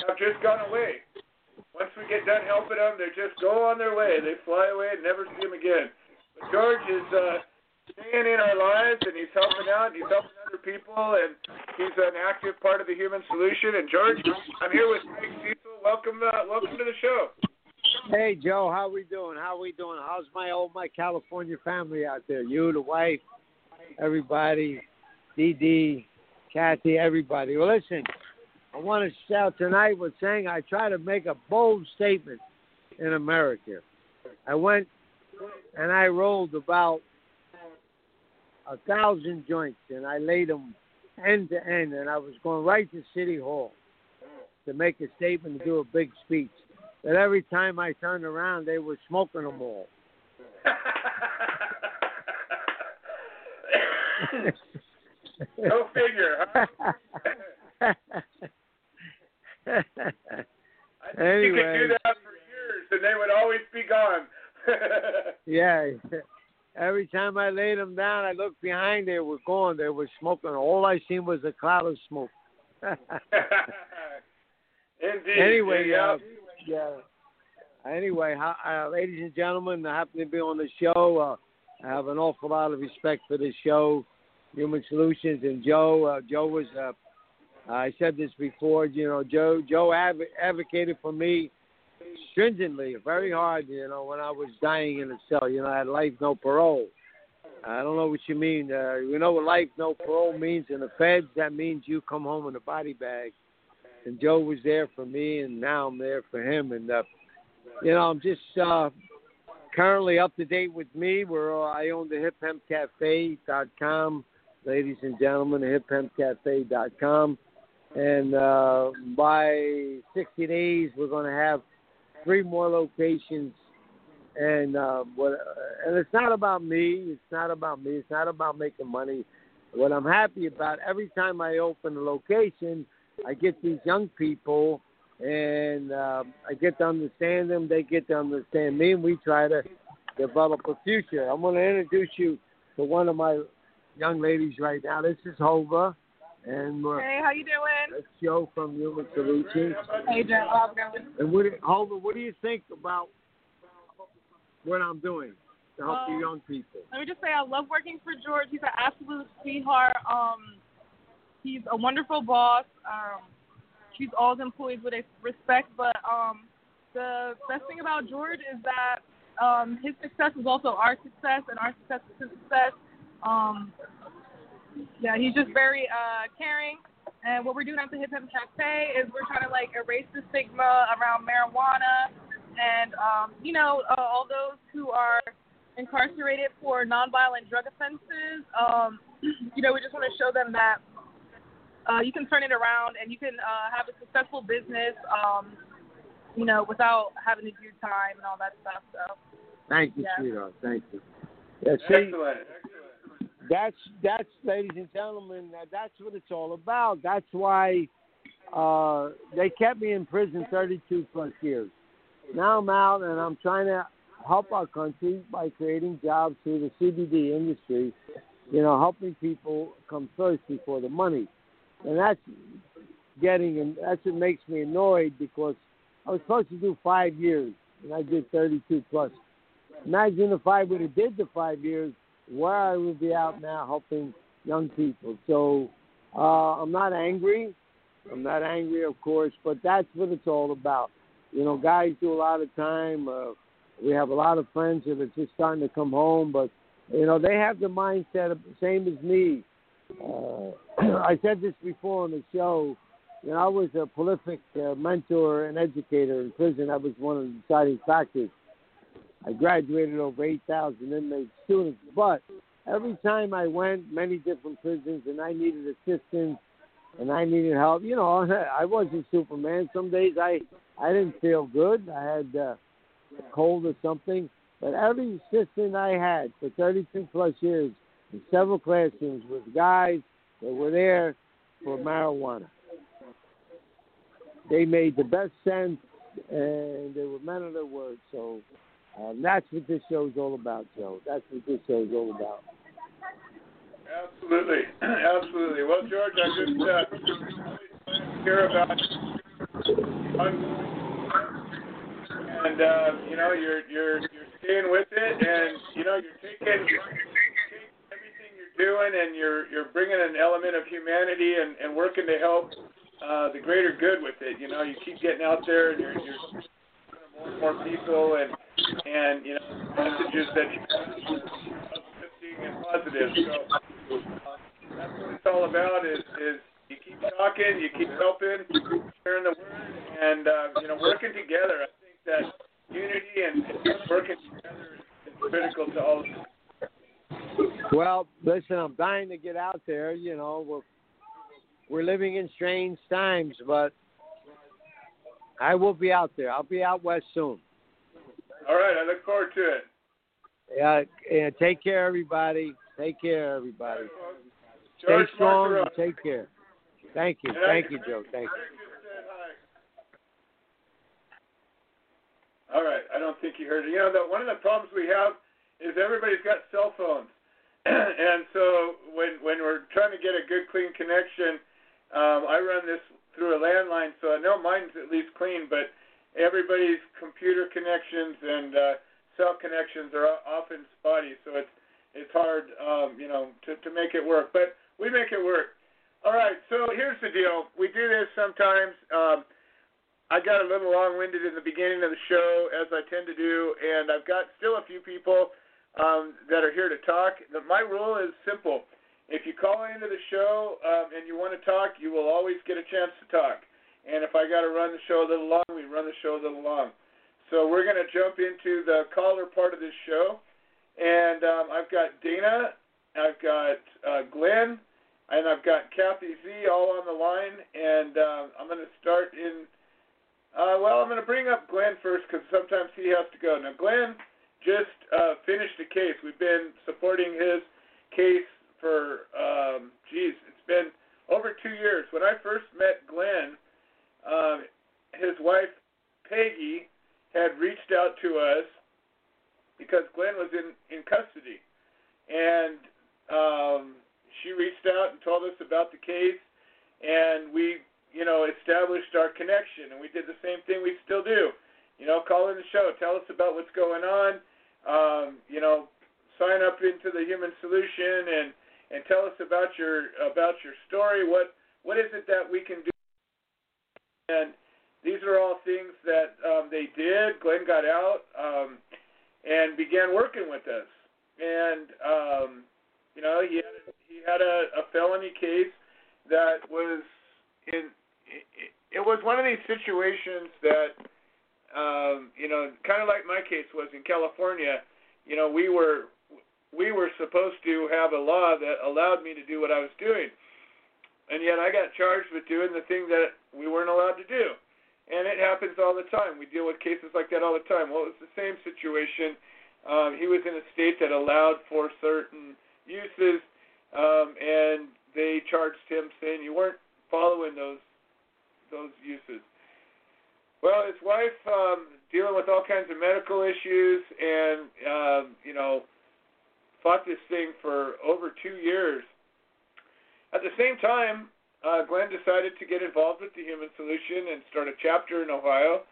have just gone away. Once we get done helping them, they just go on their way. They fly away and never see them again. But George is uh, staying in our lives, and he's helping out, and he's helping other people, and he's an active part of the human solution. And George, I'm here with Craig Cesal. Welcome, uh, welcome to the show. Hey Joe, how are we doing? How are we doing? How's my old my California family out there? You, the wife, everybody, Dee, Kathy, everybody. Well, listen, I want to shout tonight with saying I try to make a bold statement in America. I went and I rolled about a thousand joints and I laid them end to end, and I was going right to City Hall to make a statement and do a big speech. But every time I turned around, they were smoking them all. Go figure. Huh? I think you could do that for years, and they would always be gone. yeah. Every time I laid them down, I looked behind. They were gone. They were smoking. All I seen was a cloud of smoke. Indeed. anyway, yeah. uh, yeah. Anyway, uh, ladies and gentlemen, I happen to be on the show. Uh, I have an awful lot of respect for this show, Human Solutions, and Joe. Uh, Joe was. Uh, I said this before. You know, Joe. Joe adv- advocated for me stringently, very hard. You know, when I was dying in a cell. You know, I had life, no parole. I don't know what you mean. Uh, you know what life, no parole means in the feds? That means you come home in a body bag. And Joe was there for me, and now I'm there for him. And uh, you know, I'm just uh, currently up to date with me. Where I own the hiphempcafe.com, ladies and gentlemen, hiphempcafe.com. And uh, by 60 days, we're going to have three more locations. And uh, what? And it's not about me. It's not about me. It's not about making money. What I'm happy about every time I open a location, I get these young people, and uh, I get to understand them. They get to understand me, and we try to develop a future. I'm going to introduce you to one of my young ladies right now. This is Hova, and uh, Hey, how you doing? that's Joe from Human Solutions. Hey, how's it going? And what, Hova, what do you think about what I'm doing to help you Um, young people? Let me just say, I love working for George. He's an absolute sweetheart. Um, he's a wonderful boss. Um, treats all his employees with respect. But um, the best thing about George is that um, his success is also our success, and our success is his success. Um, yeah, he's just very uh, caring. And what we're doing at the Hip Hemp Cafe is we're trying to like erase the stigma around marijuana and um, you know uh, all those who are incarcerated for nonviolent drug offenses. Um, you know, we just want to show them that uh, you can turn it around and you can uh, have a successful business. Um, you know, without having to do time and all that stuff. So Thank you, Yeah. sweetheart. Thank you. Yeah, see, Excellent. That's that's ladies and gentlemen that's what it's all about. That's why uh they kept me in prison 32 plus years. Now i'm out and i'm trying to help our country by creating jobs through the cbd industry you know helping people come first before the money. And that's getting and that's what makes me annoyed because i was supposed to do five years and i did 32 plus. Imagine if i would have did the five years where I would be out now helping young people. So uh, I'm not angry. I'm not angry, of course, but that's what it's all about. You know, guys do a lot of time. Uh, we have a lot of friends that are just starting to come home, but you know they have the mindset of same as me. Uh, I said this before on the show. you know, I was a prolific uh, mentor and educator in prison. That was one of the deciding factors. I graduated over 8,000 inmate students, but every time I went, many different prisons, and I needed assistance and I needed help. You know, I wasn't Superman. Some days I I didn't feel good. I had uh, a cold or something. But every assistant I had for 32 plus years in several classrooms was guys that were there for marijuana. They made the best sense, and they were men of their word. So um, that's what this show is all about, Joe. That's what this show is all about. Absolutely, absolutely. Well, George, I just uh, hear about and uh, you know you're you're you're staying with it, and you know you're taking, taking everything you're doing, and you're you're bringing an element of humanity and and working to help uh, the greater good with it. You know, you keep getting out there, and you're you're more and more people, and and you know messages that you uplifting and positive. So that's what it's all about is is you keep talking, you keep helping, sharing the word, and uh, you know working together. I think that unity and, and working together is critical to all. Of this. Well, listen, I'm dying to get out there. You know, we're we're living in strange times, but I will be out there. I'll be out west soon. All right, I look forward to it. Yeah, yeah take care, everybody. Take care, everybody. Stay George strong and take care. Thank you. I- Thank you, Joe. Thank you. All right, I don't think you heard it. You know, the, one of the problems we have is everybody's got cell phones, and so when when we're trying to get a good clean connection, um, I run this through a landline, so I know mine's at least clean, but everybody's computer connections and uh, cell connections are often spotty, so it's it's hard, um, you know, to to make it work. But we make it work. All right, so here's the deal. We do this sometimes. Um, I got a little long-winded in the beginning of the show, as I tend to do, and I've got still a few people um, that are here to talk. The- My rule is simple: if you call into the show um, and you want to talk, you will always get a chance to talk. And if I got to run the show a little long, we run the show a little long. So we're going to jump into the caller part of this show, and um, I've got Dana, I've got uh, Glenn, and I've got Kathy Z all on the line, and um, I'm going to start in. Uh, well, I'm going to bring up Glenn first because sometimes he has to go. Now, Glenn just uh, finished a case. We've been supporting his case for, um, geez, it's been over two years. When I first met Glenn, uh, his wife Peggy had reached out to us because Glenn was in in custody, and um, she reached out and told us about the case, and we, you know, established our connection, and we did the same thing we still do. You know, call in the show, tell us about what's going on. Um, you know, sign up into the Human Solution and and tell us about your about your story. What what is it that we can do? And these are all things that um, they did. Glenn got out um, and began working with us, and um, you know he had a, he had a, a felony case that was in. It, it was one of these situations that um, you know, kind of like my case was in California. You know, we were we were supposed to have a law that allowed me to do what I was doing, and yet I got charged with doing the thing that we weren't allowed to do. And it happens all the time. We deal with cases like that all the time. Well, it was the same situation. Um, he was in a state that allowed for certain uses, um, and they charged him saying you weren't following those those uses. Well, his wife um, dealing with all kinds of medical issues, and um, you know, fought this thing for over two years. At the same time, uh, Glenn decided to get involved with the Human Solution and start a chapter in Ohio.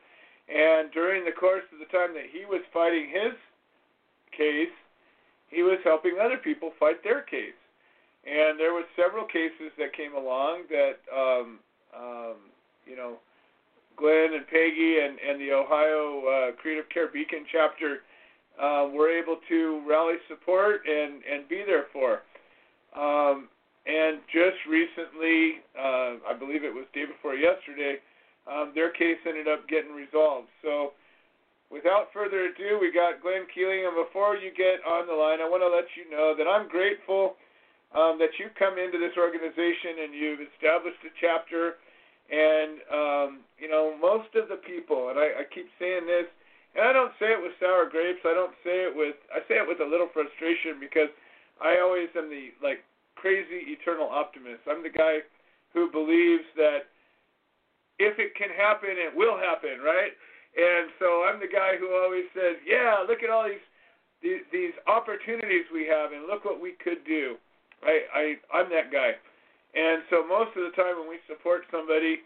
And during the course of the time that he was fighting his case, he was helping other people fight their case. And there were several cases that came along that, um, um, you know, Glenn and Peggy and, and the Ohio uh, Creative Care Beacon chapter uh, were able to rally support and, and be there for. Um, and just recently, uh, I believe it was day before yesterday, um, their case ended up getting resolved. So, without further ado, we got Glenn Keeling, and before you get on the line, I want to let you know that I'm grateful um, that you've come into this organization and you've established a chapter. And um, you know, most of the people, and I, I keep saying this, and I don't say it with sour grapes. I don't say it with. I say it with a little frustration because I always am the like crazy eternal optimist. I'm the guy who believes that if it can happen, it will happen, right? And so I'm the guy who always says, "Yeah, look at all these these, opportunities we have, and look what we could do." Right? I I'm that guy. And so most of the time when we support somebody,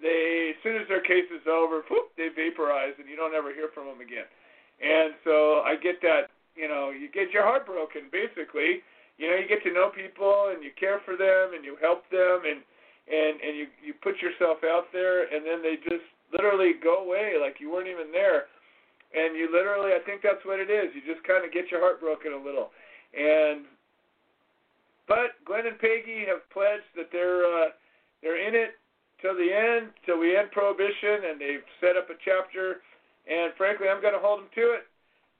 they as soon as their case is over, whoop, they vaporize, and you don't ever hear from them again. And so I get that, you know, you get your heart broken, basically. You know, you get to know people and you care for them and you help them and and and you you put yourself out there, and then they just literally go away like you weren't even there. And you literally, I think that's what it is. You just kind of get your heart broken a little. And but Glenn and Peggy have pledged that they're uh, they're in it till the end, till we end prohibition, and they've set up a chapter. And frankly, I'm going to hold them to it.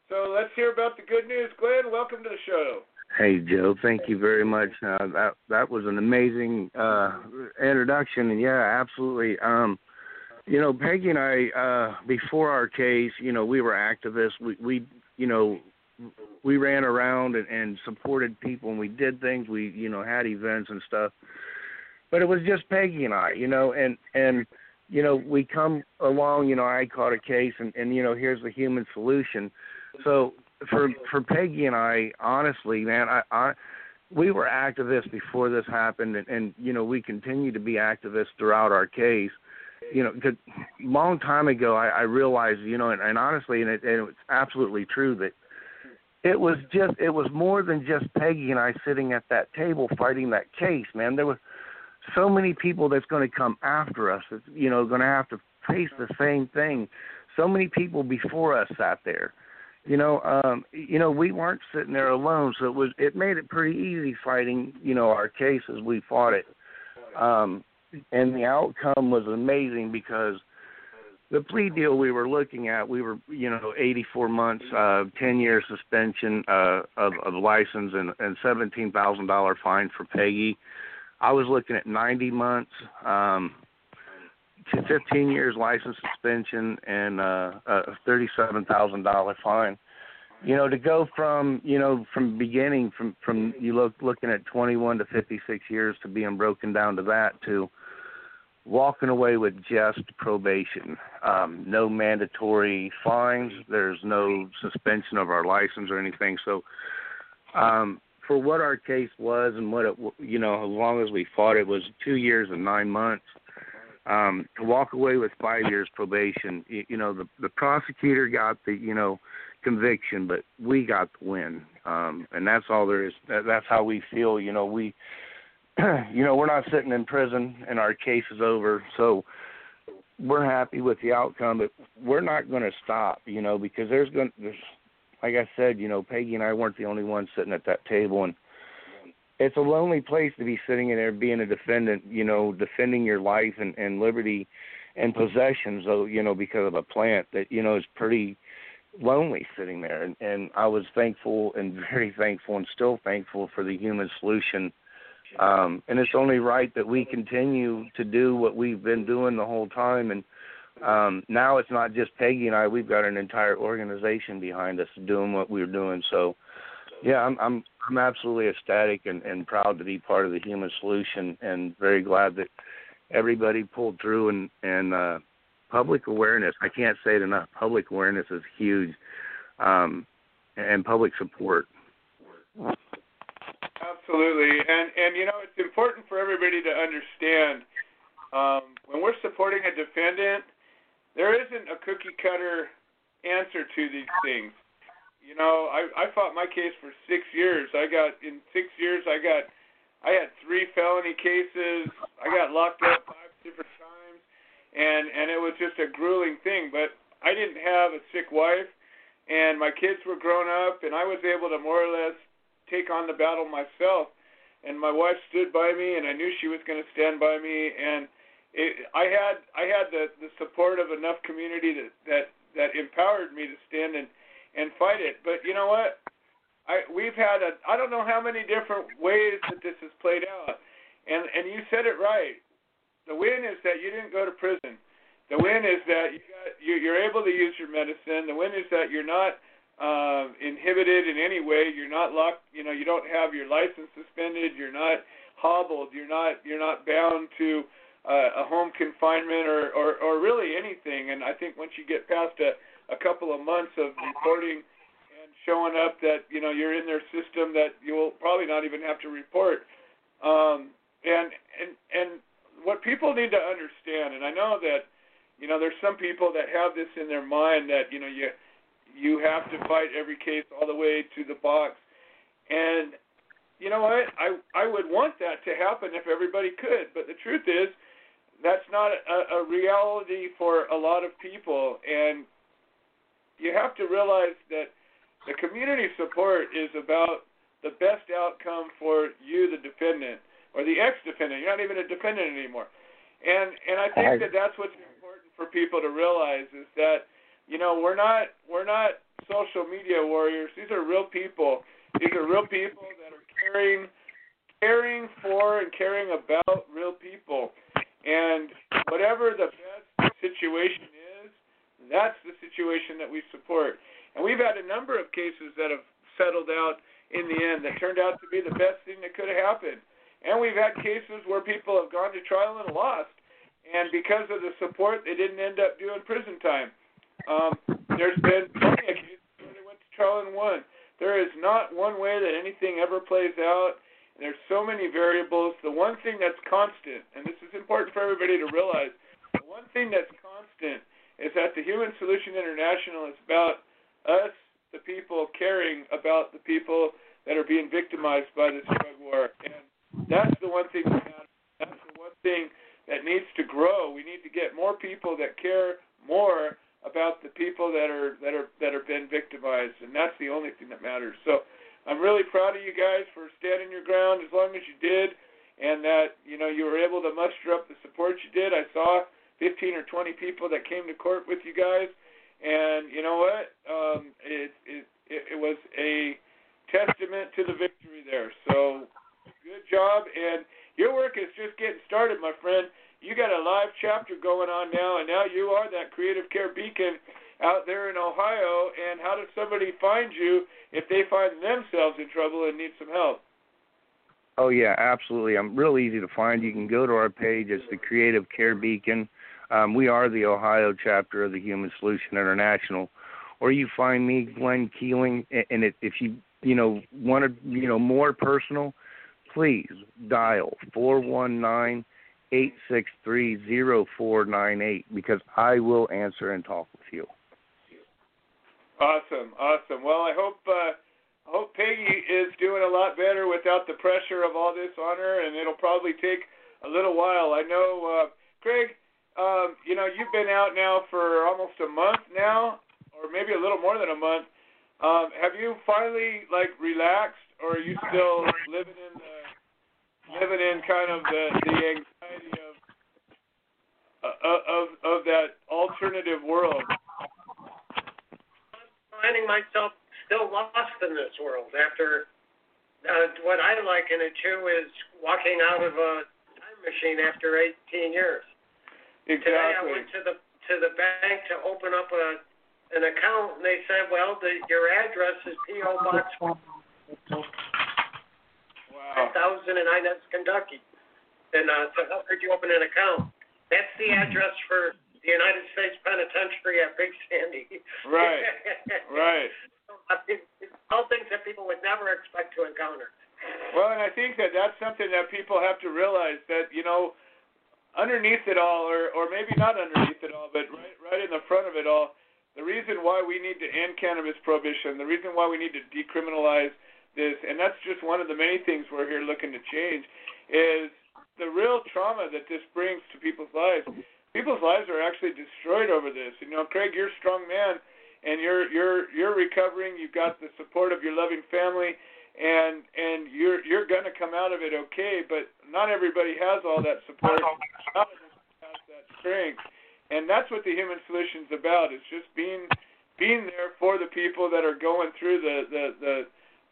So let's hear about the good news. Glenn, welcome to the show. Hey Joe, thank you very much. Uh, that that was an amazing uh, introduction, and yeah, absolutely. Um, you know, Peggy and I, uh, before our case, you know, we were activists. We, we, you know, we ran around and, and supported people and we did things we you know had events and stuff but it was just peggy and i you know and and you know we come along you know i caught a case and and you know here's the human solution so for for peggy and i honestly man i i we were activists before this happened and and you know we continue to be activists throughout our case you know, cause long time ago, I, I realized, you know, and, and honestly, and, it, and it's absolutely true that it was just it was more than just Peggy and I sitting at that table fighting that case, man. There were so many people that's going to come after us. That's, you know, going to have to face the same thing. So many people before us sat there. You know, um, you know, we weren't sitting there alone, so it was it made it pretty easy fighting, you know, our case as we fought it. Um and the outcome was amazing because the plea deal we were looking at, we were, you know, 84 months, uh, 10 year suspension uh, of, of license and, and $17,000 fine for Peggy. I was looking at 90 months, um, 15 years license suspension and uh, a $37,000 fine. You know, to go from you know from beginning from from you look looking at 21 to 56 years to being broken down to that to walking away with just probation. Um, no mandatory fines. There's no suspension of our license or anything. So, um, for what our case was and what it, you know, as long as we fought, it was two years and nine months. Um, to walk away with five years probation, you, you know, the the prosecutor got the, you know, conviction, but we got the win, um, and that's all there is. That, that's how we feel. You know, we you know, we're not sitting in prison and our case is over. So we're happy with the outcome, but we're not going to stop, you know, because there's going there's like I said, you know, Peggy and I weren't the only ones sitting at that table and it's a lonely place to be sitting in there being a defendant, you know, defending your life and, and liberty and possessions, though, you know, because of a plant that, you know, is pretty lonely sitting there. And, and I was thankful and very thankful and still thankful for the human solution um, and it's only right that we continue to do what we've been doing the whole time. And um, now it's not just Peggy and I; we've got an entire organization behind us doing what we're doing. So, yeah, I'm I'm I'm absolutely ecstatic and, and proud to be part of the Human Solution, and very glad that everybody pulled through and and uh, public awareness. I can't say it enough. Public awareness is huge, um, and public support. Absolutely, and and you know it's important for everybody to understand um, when we're supporting a defendant, there isn't a cookie cutter answer to these things. You know, I I fought my case for six years. I got in six years. I got I had three felony cases. I got locked up five different times, and and it was just a grueling thing. But I didn't have a sick wife, and my kids were grown up, and I was able to more or less take on the battle myself. and my wife stood by me, and I knew she was going to stand by me, and it, I had I had the the support of enough community that that that empowered me to stand and and fight it. But you know what? I we've had a I don't know how many different ways that this has played out, and and you said it right. The win is that you didn't go to prison. The win is that you got you, you're able to use your medicine. The win is that you're not uh, inhibited in any way. You're not locked. You know, you don't have your license suspended. You're not hobbled. You're not you're not bound to uh, a home confinement or, or or really anything. And I think once you get past a a couple of months of reporting and showing up that you know you're in their system, that you'll probably not even have to report. Um, and and and what people need to understand, and I know that you know there's some people that have this in their mind that you know you you have to fight every case all the way to the box, and you know what? I I would want that to happen if everybody could, but the truth is that's not a, a reality for a lot of people, and you have to realize that the community support is about the best outcome for you, the defendant, or the ex-defendant. You're not even a defendant anymore, and and I think that that's what's important for people to realize is that you know we're not we're not social media warriors. These are real people. These are real people that are caring caring for and caring about real people. And whatever the best situation is, that's the situation that we support. And we've had a number of cases that have settled out in the end that turned out to be the best thing that could have happened. And we've had cases where people have gone to trial and lost. And because of the support, they didn't end up doing prison time. Um, there's been plenty of cases where they went to trial and won. There is not one way that anything ever plays out there's so many variables. The one thing that's constant, and this is important for everybody to realize, the one thing that's constant is that the Human Solution International is about us, the people, caring about the people that are being victimized by this drug war. And that's the one thing that matters. That's the one thing that needs to grow. We need to get more people that care more about the people that are that are that are being victimized, and that's the only thing that matters. So I'm really proud of you guys for standing your ground as long as you did, and that you know you were able to muster up the support you did. I saw 15 or 20 people that came to court with you guys, and you know what? Um, it, it it was a testament to the victory there. So good job, and your work is just getting started, my friend. You got a live chapter going on now, and now you are that creative care beacon out there in Ohio. And how does somebody find you if they find themselves in trouble and need some help? Oh yeah, absolutely. I'm real easy to find. You can go to our page. It's the Creative Care Beacon. Um, we are the Ohio chapter of the Human Solution International. Or you find me, Glenn Keeling, and if you you know want to you know more personal, please dial four one nine eight six three zero four nine eight because I will answer and talk with you. Awesome, awesome. Well, I hope uh, I hope Peggy is doing a lot better without the pressure of all this on her, and it'll probably take a little while. I know, uh, Craig. Um, you know, you've been out now for almost a month now, or maybe a little more than a month. Um, have you finally like relaxed, or are you still living in the living in kind of the the anxiety of uh, of of that alternative world? finding myself still lost in this world after uh, what I liken it to is walking out of a time machine after 18 years. Exactly. Today I went to the to the bank to open up a an account, and they said, "Well, the, your address is PO Box Wow. 1000 in Inez, Kentucky." And uh, so, how could you open an account? That's the address for the United States Penitentiary at Big Sandy. Right. right. All things that people would never expect to encounter. Well, and I think that that's something that people have to realize that you know, underneath it all, or or maybe not underneath it all, but right right in the front of it all, the reason why we need to end cannabis prohibition, the reason why we need to decriminalize this, and that's just one of the many things we're here looking to change, is the real trauma that this brings to people's lives people's lives are actually destroyed over this. You know, Craig, you're a strong man, and you're you're you're recovering. You've got the support of your loving family, and and you're you're going to come out of it okay. But not everybody has all that support. Not everybody has that strength, and that's what the Human Solution's about. It's just being being there for the people that are going through the the the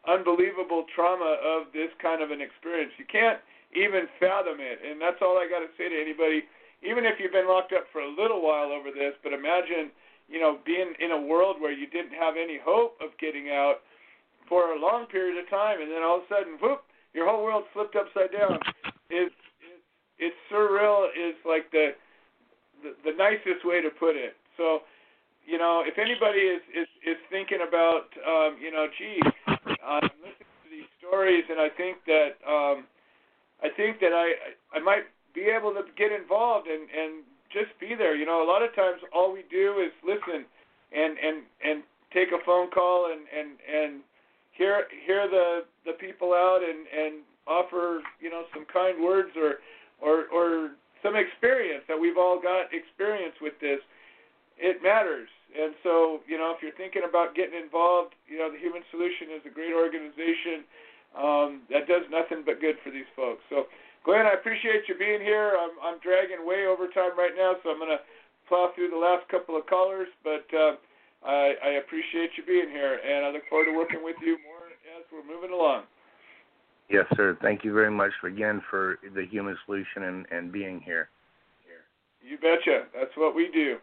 unbelievable trauma of this kind of an experience. You can't even fathom it, and that's all I got to say to anybody. Even if you've been locked up for a little while over this, but imagine, you know, being in a world where you didn't have any hope of getting out for a long period of time, and then all of a sudden, whoop, your whole world flipped upside down. It's it's, it's surreal. Is like the, the nicest way to put it. So, you know, if anybody is is is thinking about, um, you know, gee, I'm listening to these stories, and I think that um, I think that I I might be able to get involved and and just be there. You know, a lot of times all we do is listen and and and take a phone call and and and hear hear the the people out and and offer you know some kind words or or or some experience that we've all got experience with this. It matters. And so, you know, if you're thinking about getting involved, you know, the Human Solution is a great organization um, that does nothing but good for these folks. So, Glenn, I appreciate you being here. I'm, I'm dragging way over time right now, so I'm going to plow through the last couple of callers, but uh, I, I appreciate you being here, and I look forward to working with you more as we're moving along. Yes, sir. Thank you very much again for the Human Solution and, and being here. You betcha. That's what we do.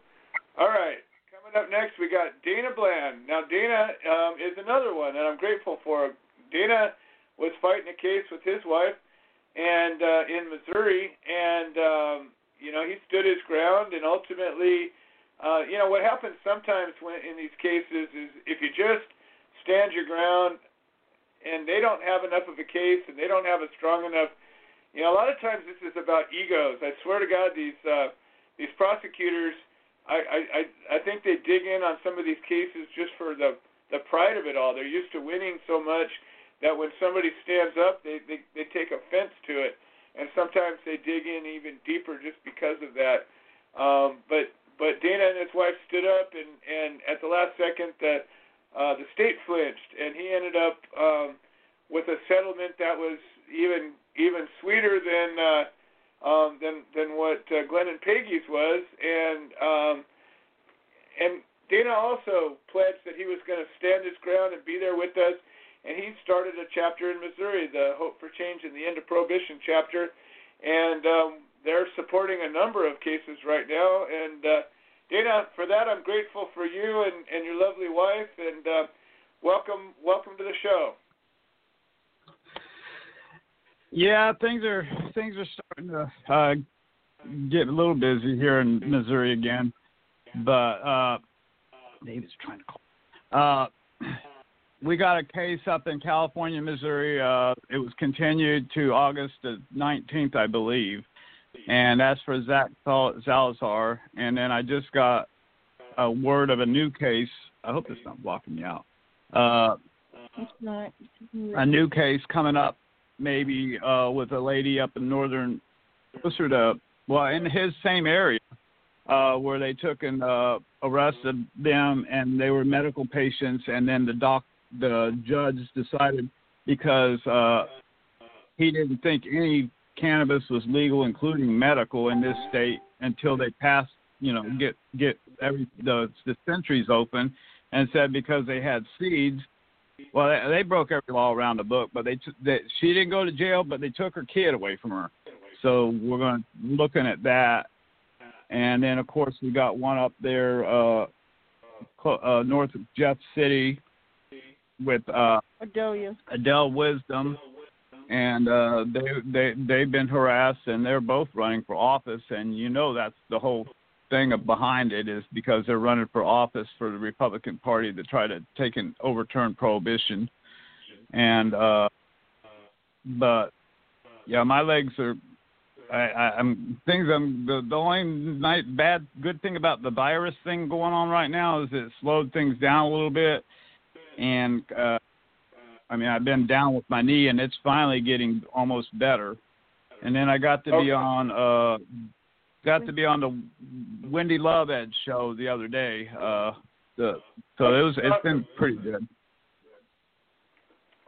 All right. Coming up next, we got Dana Bland. Now, Dana um, is another one that I'm grateful for. Dana was fighting a case with his wife and uh, in Missouri, and um, you know he stood his ground, and ultimately, uh, you know what happens sometimes when in these cases is if you just stand your ground, and they don't have enough of a case, and they don't have a strong enough, you know, a lot of times this is about egos. I swear to God, these uh, these prosecutors, I, I I think they dig in on some of these cases just for the the pride of it all. They're used to winning so much that when somebody stands up, they, they they take offense to it, and sometimes they dig in even deeper just because of that. Um, but but Dana and his wife stood up, and and at the last second, the uh, the state flinched, and he ended up um, with a settlement that was even even sweeter than uh, um, than than what uh, Glenn and Peggy's was, and um, and Dana also pledged that he was going to stand his ground and be there with us. And he started a chapter in Missouri, the Hope for Change and the End of Prohibition chapter, and um, they're supporting a number of cases right now. And uh, Dana, for that, I'm grateful for you and, and your lovely wife, and uh, welcome welcome to the show. Yeah, things are things are starting to uh, get a little busy here in Missouri again, but uh, David's trying to call. Uh, we got a case up in California, Missouri. Uh, it was continued to August the 19th, I believe, and that's for Zach Salazar. And then I just got a word of a new case. I hope it's not blocking me out. Uh, it's not. A new case coming up, maybe uh, with a lady up in northern, closer to well, in his same area, uh, where they took and uh, arrested them, and they were medical patients, and then the doc the judge decided because uh, he didn't think any cannabis was legal, including medical, in this state until they passed, you know, get get every the dispensaries open, and said because they had seeds. Well, they, they broke every law around the book, but they, t- they she didn't go to jail, but they took her kid away from her. So we're going to looking at that, and then of course we got one up there uh, uh, north of Jeff City with uh, Adelia. Adele Wisdom, and uh, they they they've been harassed, and they're both running for office, and you know that's the whole thing behind it is because they're running for office for the Republican Party to try to take and overturn prohibition, and uh, but yeah, my legs are. I, I, I'm things. I'm the, the only night bad good thing about the virus thing going on right now is it slowed things down a little bit and uh, I mean I've been down with my knee, and it's finally getting almost better. And then I got to be on uh, got to be on the Wendy Love Edge show the other day. Uh, the so it was it's been pretty good.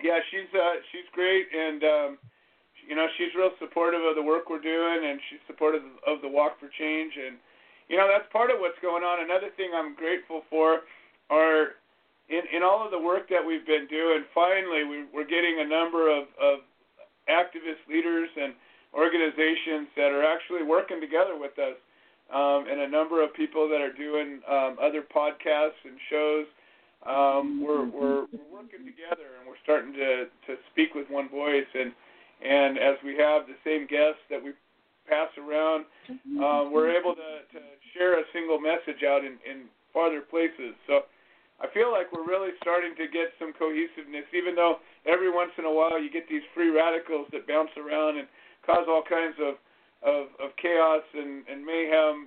yeah, she's uh, she's great, and um, you know she's real supportive of the work we're doing, and she's supportive of the Walk for Change, and you know that's part of what's going on. Another thing I'm grateful for are in in all of the work that we've been doing. Finally, we, we're getting a number of of activist leaders and organizations that are actually working together with us, um, and a number of people that are doing um, other podcasts and shows um, we're, we're we're working together and we're starting to to speak with one voice and and as we have the same guests that we pass around, um, we're able to, to share a single message out in, in farther places. So I feel like we're really starting to get some cohesiveness, even though every once in a while you get these free radicals that bounce around and cause all kinds of of, of chaos and, and mayhem.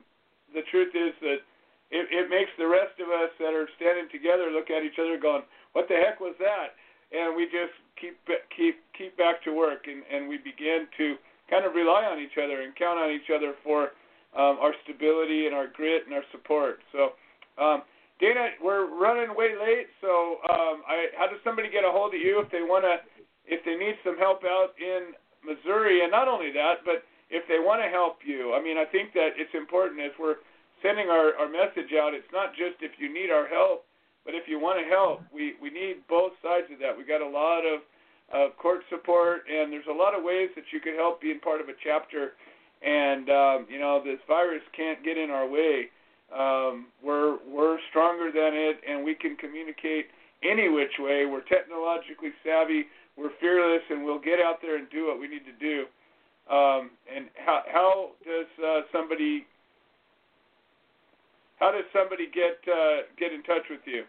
The truth is that it, it makes the rest of us that are standing together look at each other going, "What the heck was that?" And we just keep keep keep back to work, and and we begin to kind of rely on each other and count on each other for um, our stability and our grit and our support. So, um, Dana, we're running way late. So, um, I, how does somebody get a hold of you if they want to, if they need some help out in Missouri? And not only that, but if they want to help you, I mean, I think that it's important as we're sending our, our message out, it's not just if you need our help, but if you want to help, we, we need both sides of that. We got a lot of uh, court support, and there's a lot of ways that you could help being part of a chapter. And um, you know, this virus can't get in our way. Um, we're we're stronger than it, and we can communicate any which way. We're technologically savvy. We're fearless, and we'll get out there and do what we need to do. Um, and how how does uh, somebody how does somebody get uh, get in touch with you?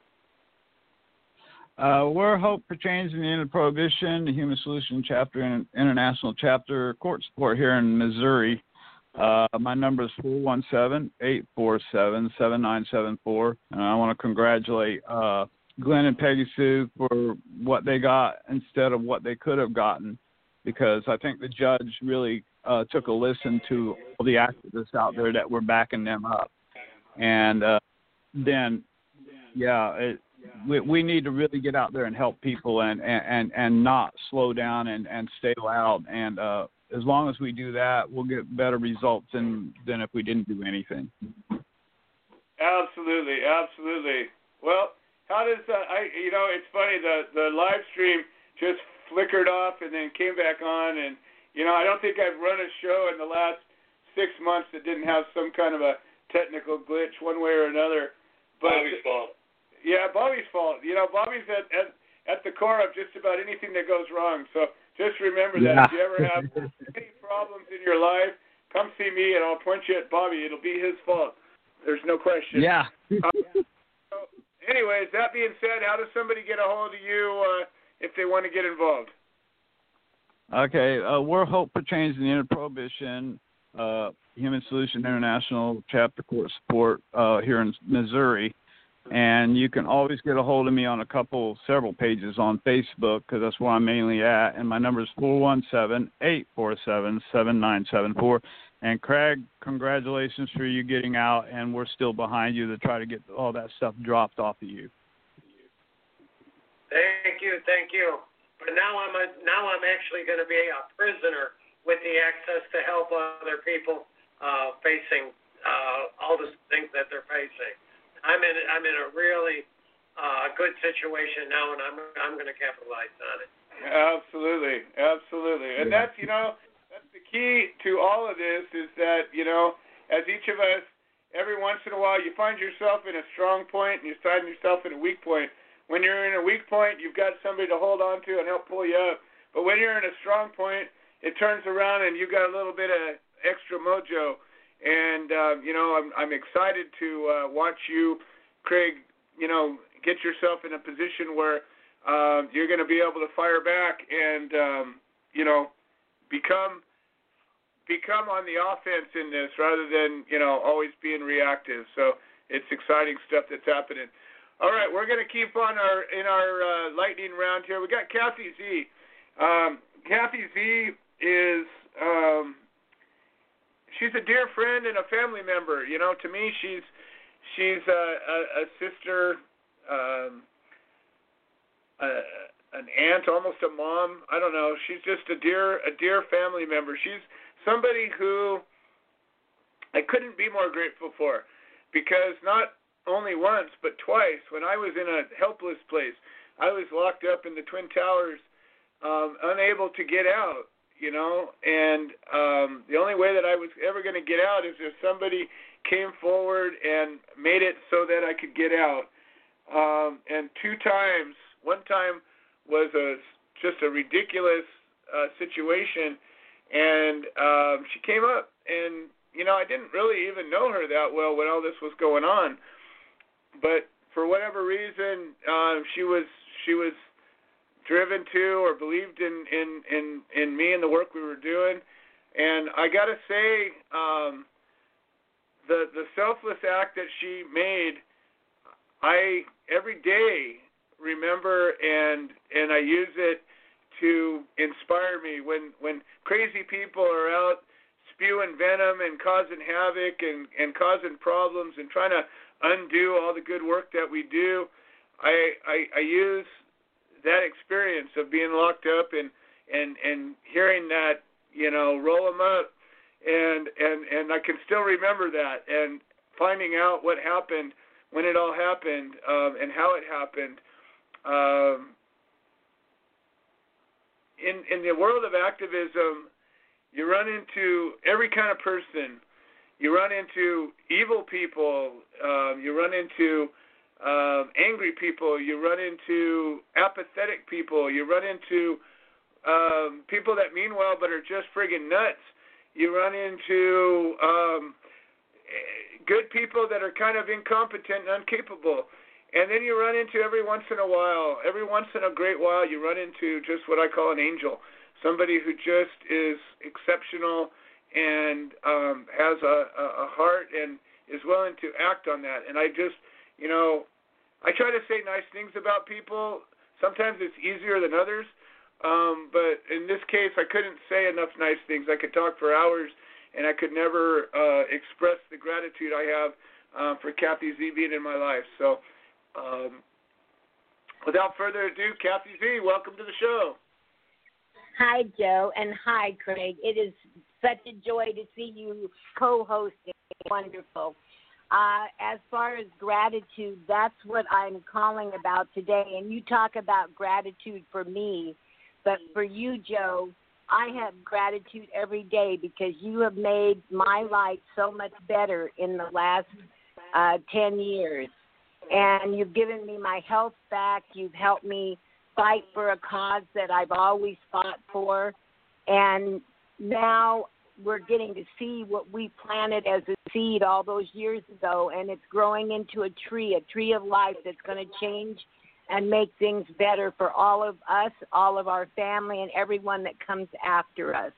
Uh, we're Hope for Change in the End of Prohibition, the Human Solution Chapter and International Chapter Court Support here in Missouri. Uh, my number is 417 847 7974. And I want to congratulate uh, Glenn and Peggy Sue for what they got instead of what they could have gotten because I think the judge really uh, took a listen to all the activists out there that were backing them up and uh, then yeah, it, we we need to really get out there and help people and and and and not slow down and and stay loud and uh, as long as we do that, we'll get better results than than if we didn't do anything. Absolutely, absolutely. Well, how does uh, I? You know, it's funny the the live stream just flickered off and then came back on, and you know, I don't think I've run a show in the last six months that didn't have some kind of a technical glitch one way or another. But Bobby's fault. Yeah, Bobby's fault. You know, Bobby's at at, at the core of just about anything that goes wrong. So just remember that Yeah. if you ever have any problems in your life, come see me and I'll point you at Bobby. It'll be his fault. There's no question. Yeah. Uh, so, anyways, that being said, how does somebody get a hold of you uh, if they want to get involved? Okay, uh, we're Hope for Change in the End of Prohibition, uh, Human Solution International Chapter Court Support uh, here in Missouri. And you can always get a hold of me on a couple, several pages on Facebook because that's where I'm mainly at. And my number is 417 847 7974. And Craig, congratulations for you getting out, and we're still behind you to try to get all that stuff dropped off of you. Thank you, thank you. But now I'm a, now I'm actually going to be a prisoner with the access to help other people uh, facing uh, all the things that they're facing. I'm in I'm in a really uh, good situation now, and I'm I'm going to capitalize on it. Absolutely, absolutely, and that's you know that's the key to all of this is that you know as each of us every once in a while you find yourself in a strong point and you find yourself in a weak point. When you're in a weak point, you've got somebody to hold on to and help pull you up. But when you're in a strong point, it turns around and you got a little bit of extra mojo. And uh, you know I'm I'm excited to uh, watch you, Craig. You know get yourself in a position where um, you're going to be able to fire back and um, you know become become on the offense in this rather than you know always being reactive. So it's exciting stuff that's happening. All right, we're going to keep on our in our uh, lightning round here. We got Kathy Z. Um, Kathy Z is um, she's a dear friend and a family member. You know, to me, she's she's a, a, a sister, um, a, an aunt, almost a mom. I don't know. She's just a dear a dear family member. She's somebody who I couldn't be more grateful for because not only once but twice when I was in a helpless place, I was locked up in the twin towers, um, unable to get out. You know, and um, the only way that I was ever going to get out is if somebody came forward and made it so that I could get out. Um, and two times, one time was a just a ridiculous uh, situation, and um, she came up, and you know I didn't really even know her that well when all this was going on, but for whatever reason, uh, she was she was driven to or believed in in in in me and the work we were doing, and I got to say, um, the the selfless act that she made, I every day remember and and I use it to inspire me when when crazy people are out spewing venom and causing havoc and and causing problems and trying to undo all the good work that we do. I I, I use that experience of being locked up and and and hearing that you know roll them up and and and I can still remember that and finding out what happened when it all happened um, and how it happened. Um, in in the world of activism, you run into every kind of person. You run into evil people. Um, you run into um, angry people. You run into apathetic people. You run into um, people that mean well but are just friggin' nuts. You run into um, good people that are kind of incompetent and incapable. And then you run into every once in a while, every once in a great while, you run into just what I call an angel, somebody who just is exceptional and um, has a, a heart and is willing to act on that. And I just, you know, I try to say nice things about people. Sometimes it's easier than others. Um, but in this case, I couldn't say enough nice things. I could talk for hours, and I could never uh, express the gratitude I have um, for Kathy Z being in my life. So, um, without further ado, Kathy Z, welcome to the show. Hi, Joe, and hi, Craig. It is such a joy to see you co-hosting. Wonderful. Uh, as far as gratitude, that's what I'm calling about today. And you talk about gratitude for me. But for you, Joe, I have gratitude every day because you have made my life so much better in the last uh, 10 years. And you've given me my health back. You've helped me fight for a cause that I've always fought for. And now we're getting to see what we planted as a seed all those years ago, and it's growing into a tree, a tree of life that's going to change and make things better for all of us, all of our family, and everyone that comes after us.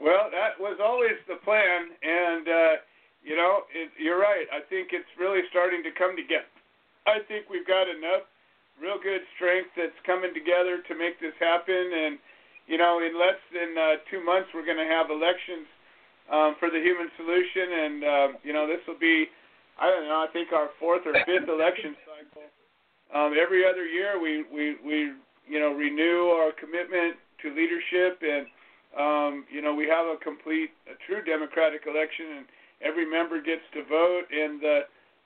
Well, that was always the plan, and uh, you know, it, you're right. I think it's really starting to come together. I think we've got enough real good strength that's coming together to make this happen, and you know, in less than uh, two months, we're going to have elections um, for the Human Solution, and um, you know, this will be I don't know. I think our fourth or fifth election cycle. Um, every other year, we we we you know renew our commitment to leadership, and um, you know we have a complete, a true democratic election, and every member gets to vote, and the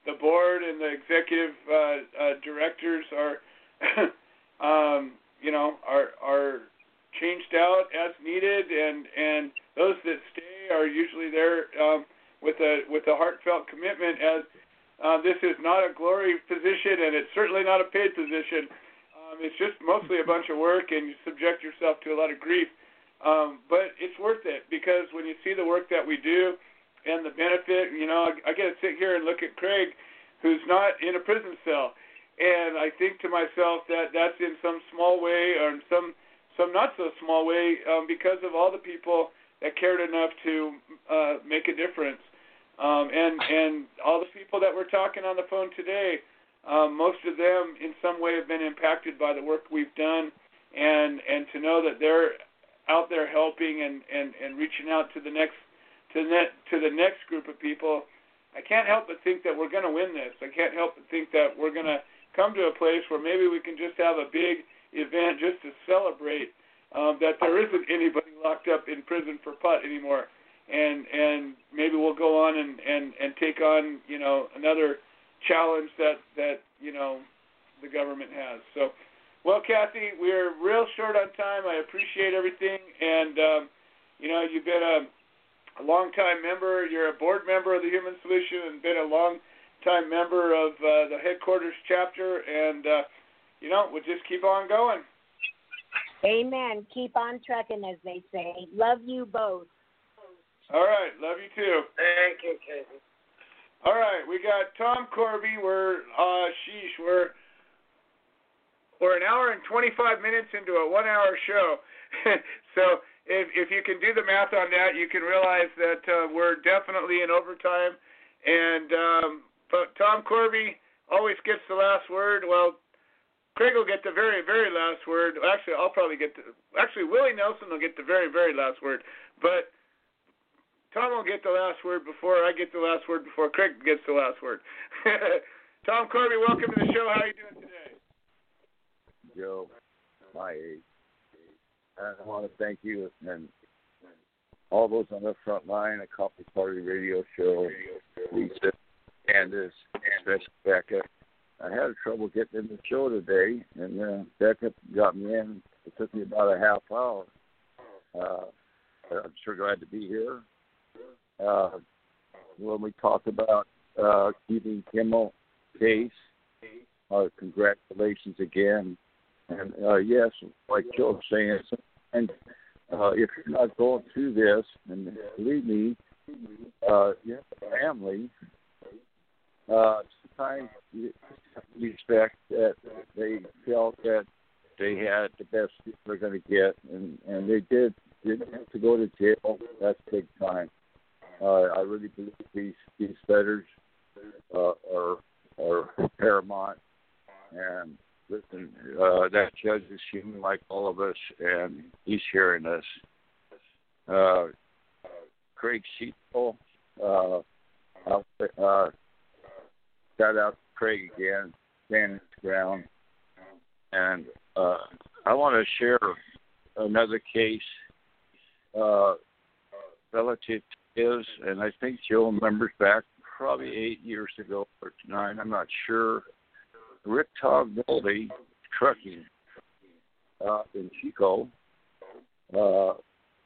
the board and the executive uh, uh, directors are, um, you know, are are changed out as needed, and and those that stay are usually there. Um, with a with a heartfelt commitment as uh, this is not a glory position and it's certainly not a paid position. Um, it's just mostly a bunch of work and you subject yourself to a lot of grief. Um, but it's worth it because when you see the work that we do and the benefit, you know, I, I get to sit here and look at Craig, who's not in a prison cell, and I think to myself that that's in some small way or in some some not so small way um, because of all the people that cared enough to uh, make a difference. Um, and and all the people that we're talking on the phone today, um, most of them in some way have been impacted by the work we've done, and and to know that they're out there helping and and and reaching out to the next to the net to the next group of people. I can't help but think that we're going to win this. I can't help but think that we're going to come to a place where maybe we can just have a big event just to celebrate um, that there isn't anybody locked up in prison for pot anymore, and and maybe we'll go on and and and take on you know another challenge that that you know the government has. So, well, Kathy, we're real short on time. I appreciate everything, and um, you know you've been a, a long time member. You're a board member of the Human Solution, and been a long time member of uh, the headquarters chapter, and uh, you know we'll just keep on going. Amen. Keep on trucking, as they say. Love you both. All right, love you too. Thank you, Casey. All right, we got Tom Corby. We're uh, sheesh, we're we're an hour and 25 minutes into a one-hour show. so if if you can do the math on that, you can realize that uh, we're definitely in overtime. And um, but Tom Corby always gets the last word. Well, Craig will get the very, very last word. Actually, I'll probably get the. Actually, Willie Nelson will get the very, very last word. But Tom will get the last word before I get the last word before Craig gets the last word. Tom Corby, welcome to the show. How are you doing today? Joe, my age. And I want to thank you and all those on the front line, a Coffee Party Radio Show, Lisa, Candace, especially Becca, I had trouble getting in the show today, and uh, Becca got me in. It took me about a half hour. Uh, I'm sure glad to be here. Uh, when we talked about uh, keeping Kimmel case, uh, congratulations again. And uh, yes, like Joe was saying, and uh, if you're not going through this, and believe me, uh, you have a family. Uh, sometimes you expect that they felt that they had the best they're going to get, and and they did. Didn't have to go to jail. That's big time. Uh, I really believe these these fetters uh, are are paramount. And listen, uh, that judge is human like all of us, and he's hearing us. Uh, Craig Sheetle, uh, uh, shout out to Craig again, standing his ground. And uh, I want to share another case uh, relative to his, and I think Joe remembers back probably eight years ago or nine, I'm not sure. Rick Togboldi Trucking uh, in Chico uh,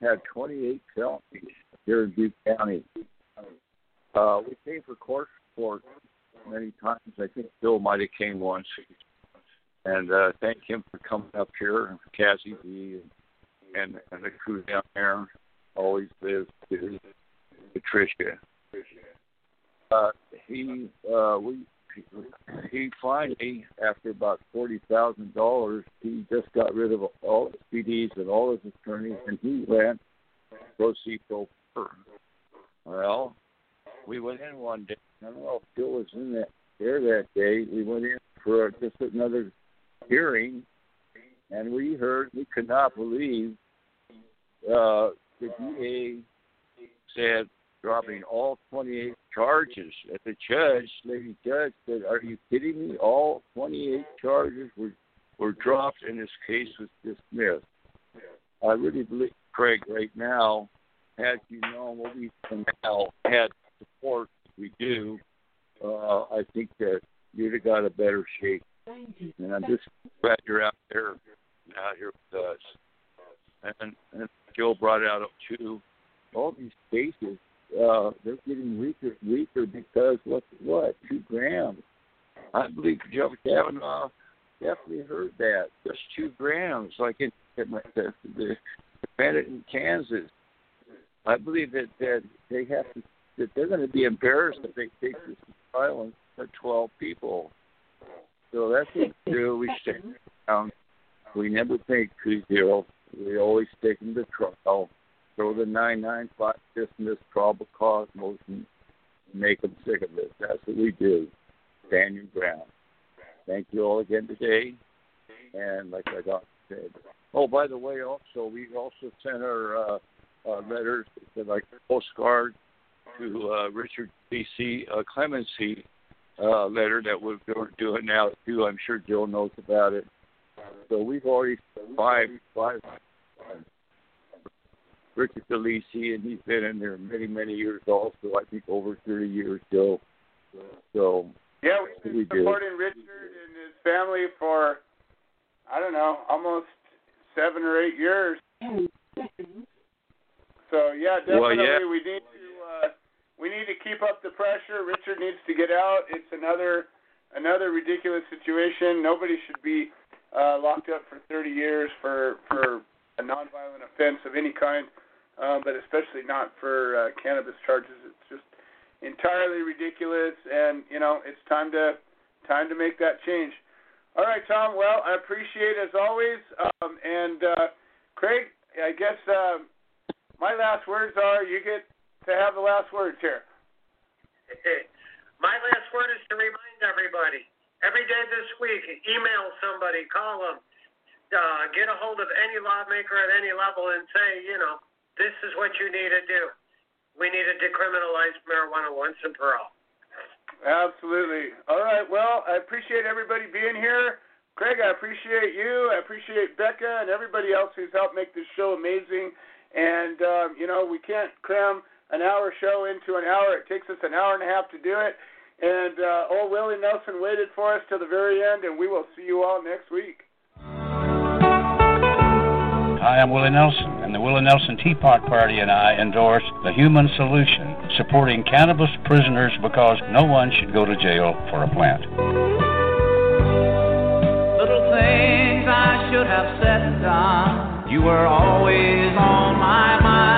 had 28 felonies here in Butte County. Uh, we came for court support many times. I think Bill might have came once. And uh, thank him for coming up here, Cassie B and, and and the crew down there. Always lives to Patricia. Uh, he uh, we he finally, after about forty thousand dollars, he just got rid of all his PDs and all his attorneys, and he went proceed pro Well, we went in one day. I don't know if Bill was in that there that day. We went in for just another hearing, and we heard we could not believe uh, the DA said dropping all 28 charges. At the judge, lady judge said, "Are you kidding me? All 28 charges were were dropped, and this case was dismissed." I really believe, Craig, right now, had you known what we now had support we do, uh, I think that you'd have got a better shape. And I'm just glad you're out there, out here with us. And, and Joe brought out too, all these cases uh, they're getting weaker, weaker because what? What? Two grams. I believe Joe Kavanaugh definitely heard that. Just two grams, like in, in the, the, the in Kansas. I believe that that they have to that they're going to be embarrassed if they take this trial for 12 people. So that's what we do. We stick down. We never think two zero. We always take them to trial throw the 995 dismiss probable cause motion, make them sick of it. That's what we do. Stand your ground. Thank you all again today. And like I got said, oh, by the way, also, we also sent our uh, uh, letters, like postcard to uh, Richard B.C. Uh, Clemency uh, letter that we're doing now too. I'm sure Jill knows about it. So we've already five five. Richard DeLisi, and he's been in there many, many years also. I think over 30 years, Joe. So yeah, we've been we supporting Richard and his family for I don't know, almost seven or eight years. So yeah, definitely Well, yeah. we need to we need to keep up the pressure. Richard needs to get out. It's another another ridiculous situation. Nobody should be uh, locked up for 30 years for for a nonviolent offense of any kind, uh, but especially not for uh, cannabis charges. It's just entirely ridiculous, and you know it's time to time to make that change. All right, Tom. Well, I appreciate as always, um, and uh, Craig. I guess uh, my last words are you get to have the last words here. My last word is to remind everybody every day this week, email somebody, call them, uh, get a hold of any lawmaker at any level and say, you know, this is what you need to do. We need to decriminalize marijuana once and for all. Absolutely. All right. Well, I appreciate everybody being here. Craig, I appreciate you. I appreciate Becca and everybody else who's helped make this show amazing. And, um, you know, we can't cram an hour show into an hour. It takes us an hour and a half to do it. And uh, old Willie Nelson waited for us to the very end, and we will see you all next week. Hi, I'm Willie Nelson, and the Willie Nelson Teapot Party and I endorse the Human Solution, supporting cannabis prisoners because no one should go to jail for a plant. Little things I should have said and done. You were always on my mind.